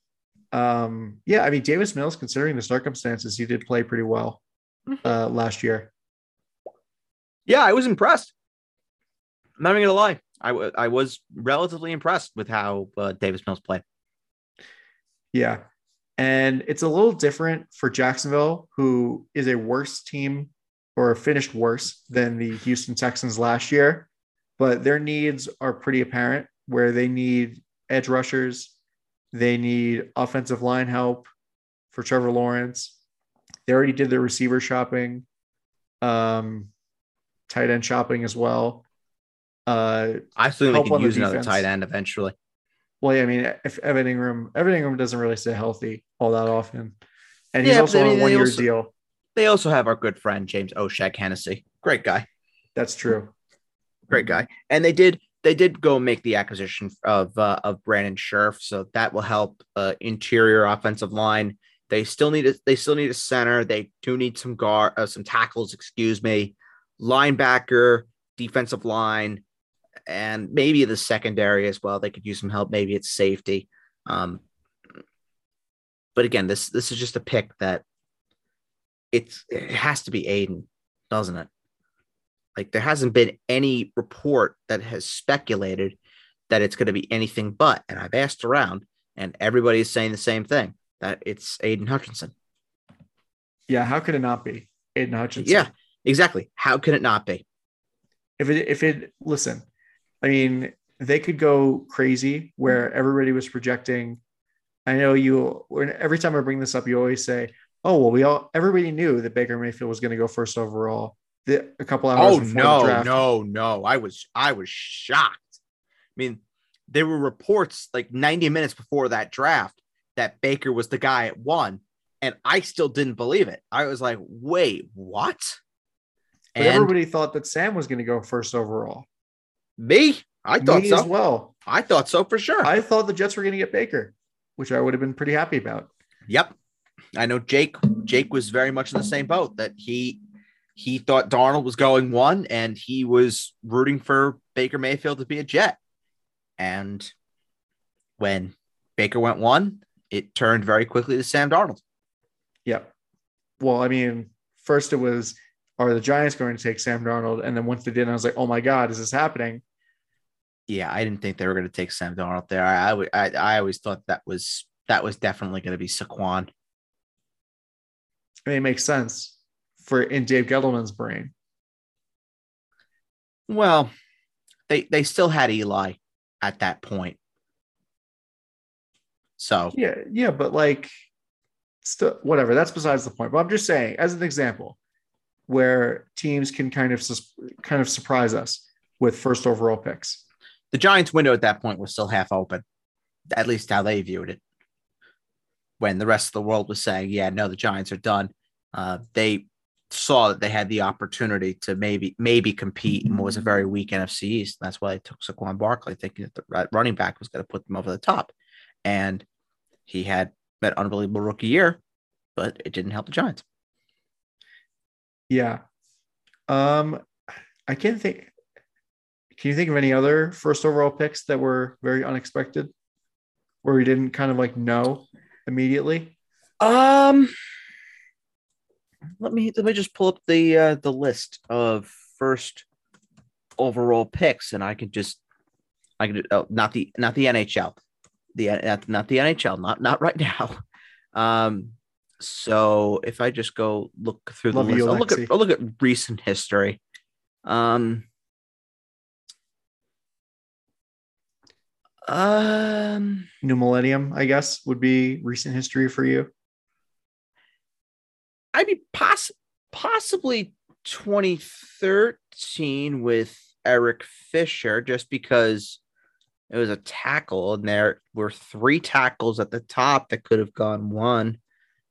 um, yeah, I mean, Davis Mills, considering the circumstances, he did play pretty well mm-hmm. uh, last year. Yeah, I was impressed. I'm not even gonna lie. I, w- I was relatively impressed with how uh, Davis Mills played. Yeah, and it's a little different for Jacksonville, who is a worse team or finished worse than the Houston Texans last year, but their needs are pretty apparent where they need edge rushers, they need offensive line help for Trevor Lawrence. They already did their receiver shopping, um, tight end shopping as well. Uh, I assume they could use another tight end eventually. Well, yeah, I mean, if Evan Engram, Evan Engram doesn't really stay healthy all that often, and he's yeah, also I mean, on a one-year deal. They also have our good friend James O'Shaughnessy, great guy. That's true. Great guy, and they did they did go make the acquisition of uh, of Brandon Scherff, so that will help uh, interior offensive line. They still need a, they still need a center. They do need some guard, uh, some tackles. Excuse me, linebacker, defensive line and maybe the secondary as well. They could use some help. Maybe it's safety. Um, but again, this this is just a pick that it's it has to be Aidan, doesn't it? Like there hasn't been any report that has speculated that it's going to be anything but. And I've asked around, and everybody is saying the same thing that it's Aidan Hutchinson. Yeah, how could it not be Aidan Hutchinson? Yeah, exactly. How could it not be? If it if it listen, I mean, they could go crazy where mm-hmm. everybody was projecting. I know you, every time I bring this up, you always say, oh, well, we all, everybody knew that Baker Mayfield was going to go first overall the, a couple hours. Oh, no, no, no. I was, I was shocked. I mean, there were reports like 90 minutes before that draft that Baker was the guy at one. And I still didn't believe it. I was like, wait, what? But and everybody thought that Sam was going to go first overall. Me? I thought Me so. as well. I thought so for sure. I thought the Jets were going to get Baker, which I would have been pretty happy about. Yep. I know Jake. Jake was very much in the same boat that he he thought Darnold was going one, and he was rooting for Baker Mayfield to be a Jet. And when Baker went one, it turned very quickly to Sam Darnold. Yep. Well, I mean, first it was are the Giants going to take Sam Darnold? And then once they did, I was like, oh my God, is this happening? Yeah, I didn't think they were going to take Sam Darnold there. I, I, I, I always thought that was that was definitely going to be Saquon. I mean, it makes sense for in Dave Gettleman's brain. Well, they they still had Eli at that point. So yeah, yeah, but like still whatever, that's besides the point. But I'm just saying, as an example, where teams can kind of kind of surprise us with first overall picks. The Giants' window at that point was still half open, at least how they viewed it. When the rest of the world was saying, "Yeah, no, the Giants are done," uh, they saw that they had the opportunity to maybe maybe compete what was a very weak NFC East. That's why they took Saquon Barkley, thinking that the running back was going to put them over the top, and he had an unbelievable rookie year, but it didn't help the Giants. Yeah. Um, I can't think. Can you think of any other first overall picks that were very unexpected, where we didn't kind of like know immediately? Um, let me let me just pull up the uh, the list of first overall picks, and I can just I can oh, not the not the NHL, the not, not the NHL, not not right [LAUGHS] now. Um, So if I just go look through the list, you, I'll look at I'll look at recent history. Um. Um. New millennium, I guess, would be recent history for you. I mean, poss- possibly 2013 with Eric Fisher, just because it was a tackle, and there were three tackles at the top that could have gone one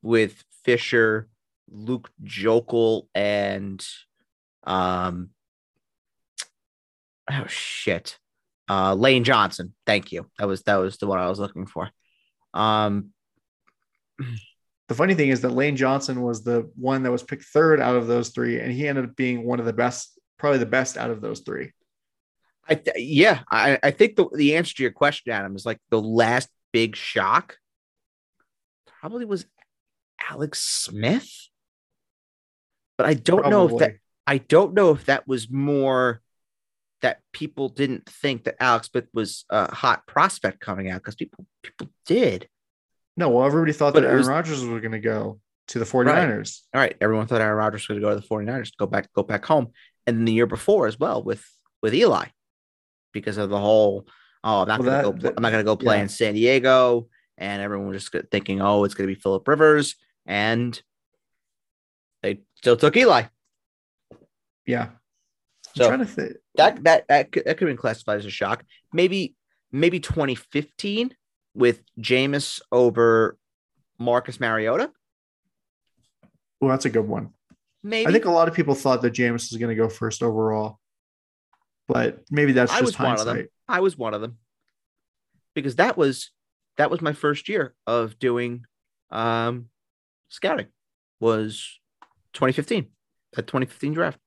with Fisher, Luke Joeckel, and um, oh shit, uh, Lane Johnson. Thank you. That was that was the one I was looking for. Um, The funny thing is that Lane Johnson was the one that was picked third out of those three, and he ended up being one of the best, probably the best out of those three. I th- yeah, I, I think the, the answer to your question, Adam, is like the last big shock probably was Alex Smith. But I don't know if that I don't know if that was more that people didn't think that Alex Smith was a hot prospect coming out because people people did. No, well, everybody thought But that Aaron was- Rodgers was going to go to the 49ers. All right, everyone thought Aaron Rodgers was going to go to the 49ers, to go back go back home. And then the year before as well with with Eli because of the whole oh, I'm not Well, going to go that- I'm not going to go play yeah. in San Diego and everyone was just thinking oh, it's going to be Philip Rivers and they still took Eli. Yeah. I'm So trying to think. that that that could, that could have been classified as a shock. Maybe maybe 2015 with Jameis over Marcus Mariota. Well, that's a good one. Maybe I think a lot of people thought that Jameis was going to go first overall, but maybe that's I just was one of them. hindsight. I was one of them because that was that was my first year of doing um scouting was 2015 that 2015 draft.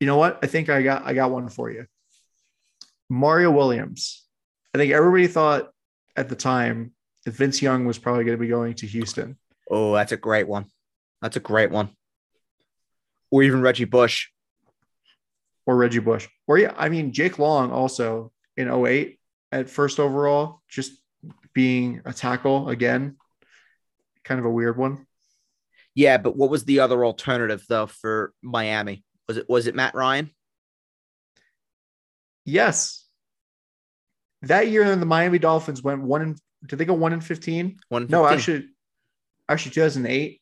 You know what? I think I got I got one for you. Mario Williams. I think everybody thought at the time that Vince Young was probably going to be going to Houston. Oh, that's a great one. That's a great one. Or even Reggie Bush. or Reggie Bush. Or yeah, I mean Jake Long also in 08 at first overall, just being a tackle again. Kind of a weird one. Yeah, but what was the other alternative though for Miami? Was it was it Matt Ryan? Yes. That year the Miami Dolphins went one in did they go one in 15? One No, actually actually 2008.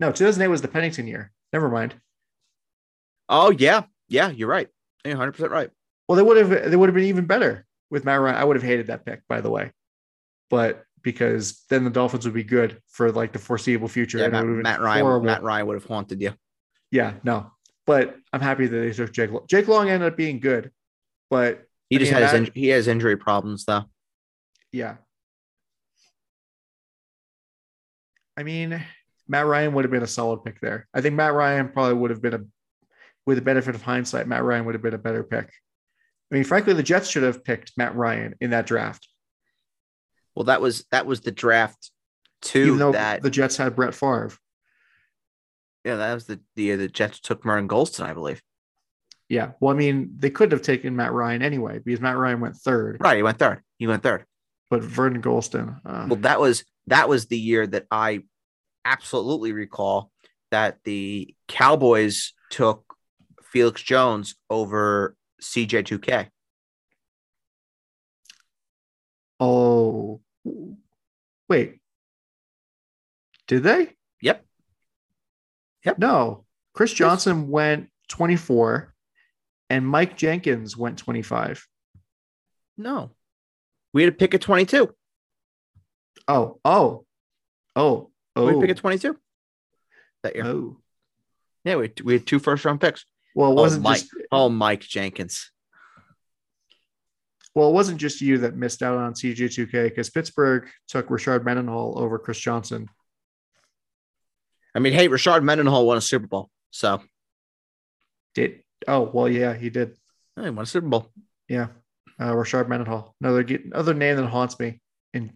No, 2008 was the Pennington year. Never mind. Oh yeah, yeah, you're right. You're 100 percent right. Well, they would have they would have been even better with Matt Ryan. I would have hated that pick, by the way. But because then the Dolphins would be good for like the foreseeable future. Yeah, and Matt, would have been Matt Ryan. horrible. Matt Ryan would have haunted you. Yeah, no. But I'm happy that they took Jake Long. Jake Long ended up being good. But He I just mean, had that- inj- he has injury problems though. yeah. I mean, Matt Ryan would have been a solid pick there. I think Matt Ryan probably would have been a with the benefit of hindsight, Matt Ryan would have been a better pick. I mean, frankly, the Jets should have picked Matt Ryan in that draft, Well, that was that was the draft two even though that the Jets had Brett Favre. yeah that was the the year the Jets took Vernon Gholston, I believe. Yeah. Well, I mean, they could have taken Matt Ryan anyway because Matt Ryan went third, Right, he went third. He went third. but Vernon Gholston. Uh, Well, that was that was the year that I absolutely recall that the Cowboys took Felix Jones over CJ2K. oh, wait. Did they? Yep. Yep. No. Chris Johnson went 24 and Mike Jenkins went 25. No, we had to pick a 22. Oh, oh, oh, We oh, to pick a 22 that year. oh. Yeah, we had, we had two first round picks. Well, it Oh, wasn't Mike. just Oh, Mike Jenkins. Well, it wasn't just you that missed out on CJ2K because Pittsburgh took Rashard Mendenhall over Chris Johnson. I mean, hey, Rashard Mendenhall won a Super Bowl, so Did oh well, yeah, he did. he won a Super Bowl. Yeah, uh, Rashard Mendenhall, another another name that haunts me in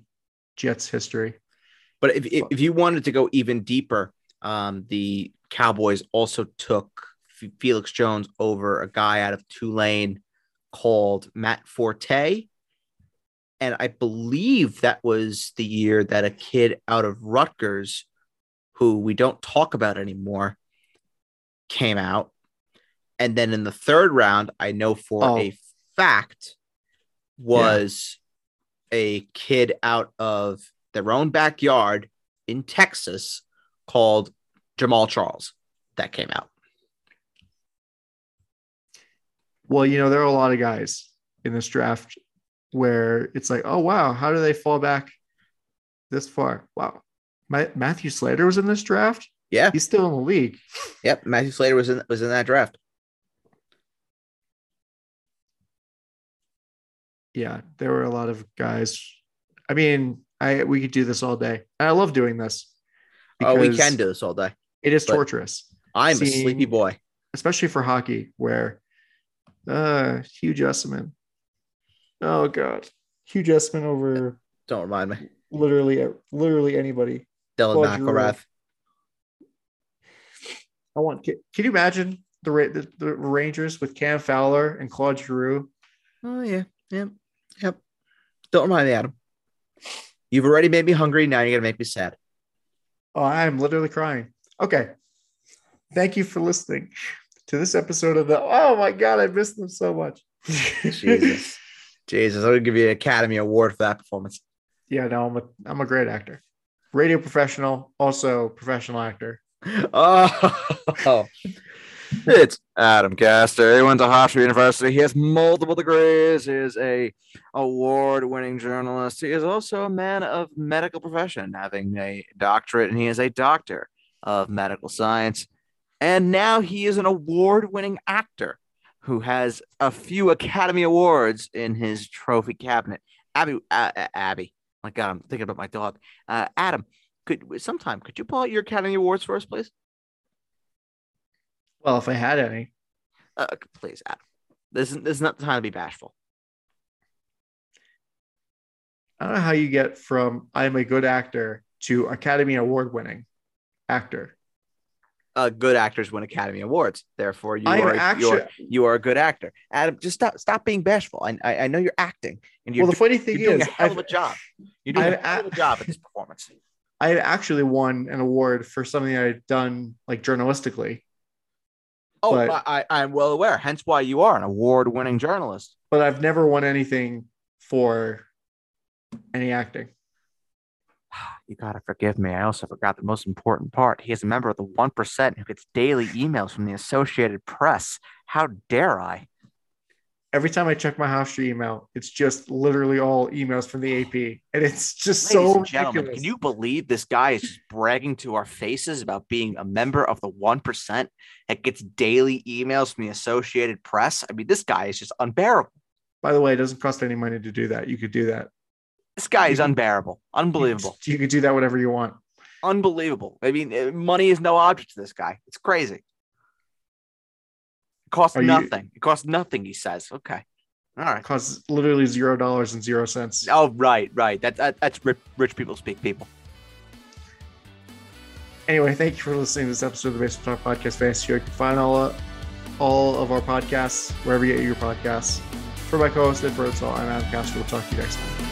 Jets history. But if, if, if you wanted to go even deeper, um, the Cowboys also took Felix Jones over a guy out of Tulane called Matt Forte. And I believe that was the year that a kid out of Rutgers who we don't talk about anymore, came out. And then in the third round, I know for Oh. a fact was a kid out of their own backyard in Texas called Jamaal Charles that came out. Well, you know, there are a lot of guys in this draft where it's like, oh wow, how do they fall back this far? Wow. Ma- Matthew Slater was in this draft. Yeah. He's still in the league. Yep. Matthew Slater was in was in that draft. Yeah, there were a lot of guys. I mean, I we could do this all day. And I love doing this. Oh, we can do this all day. It is torturous, I'm a sleepy boy. especially for hockey, where uh Hugh Jessiman. Oh god. Hugh Jessiman over Don't remind me. literally literally anybody. Dylan Claude Giroux. McIlrath. I want. Can, can you imagine the, the the Rangers with Cam Fowler and Claude Giroux? Oh yeah, yep, yep. Don't remind me, Adam. You've already made me hungry. Now you're gonna make me sad. Oh, I'm literally crying. Okay. Thank you for listening to this episode of the. Oh my god, I missed them so much. [LAUGHS] Jesus, Jesus, I would give you an Academy Award for that performance. yeah, no, I'm a I'm a great actor, radio professional, also professional actor. Oh, [LAUGHS] It's Adam Caster. He went to Hofstra University. He has multiple degrees. He is a award-winning journalist. He is also a man of medical profession, having a doctorate, and he is a doctor of medical science. And now he is an award-winning actor who has a few Academy Awards in his trophy cabinet. Abby, uh, uh, Abby. My God, I'm thinking about my dog. Uh, Adam, could sometime could you pull out your Academy Awards for us, please? Well, if I had any, Uh, please, Adam. This is this is not the time to be bashful. I don't know how you get from I'm a good actor to Academy Award winning actor. Uh, good actors win Academy Awards. Therefore, you are actually. you're, you are a good actor. Adam, just stop stop being bashful. I I, I know you're acting, and you're, Well, the funny thing you're doing is, a hell I've, a job. You're doing I've a hell of a job at this performance. [LAUGHS] I actually won an award for something I'd done like journalistically, Oh, But- I, I I'm well aware. Hence why you are an award-winning journalist. but I've never won anything for any acting. [SIGHS] You gotta forgive me. I also forgot the most important part. He is a member of the one percent who gets daily emails from the Associated Press. How dare I? Every time I check my Hofstra email, it's just literally all emails from the AP, [SIGHS] and it's just Ladies so and gentlemen, ridiculous. can you believe this guy is just bragging to our faces about being a member of the 1% that gets daily emails from the Associated Press? I mean, this guy is just unbearable. By the way, it doesn't cost any money to do that. You could do that. This guy is unbearable. Unbelievable. You could do that whatever you want. Unbelievable. I mean, uh, money is no object to this guy. It's crazy. It costs Are you- nothing. It costs nothing, he says. Okay. All right. It costs literally zero dollars and zero cents. Oh, right, right. That, that that's rich, rich people speak people. Anyway, thank you for listening to this episode of the Basement Talk Podcast Fantasy Show. You can find all uh, all of our podcasts wherever you get your podcasts. For my co-host Ed Birdsall, I'm Adam Castro. We'll talk to you next time.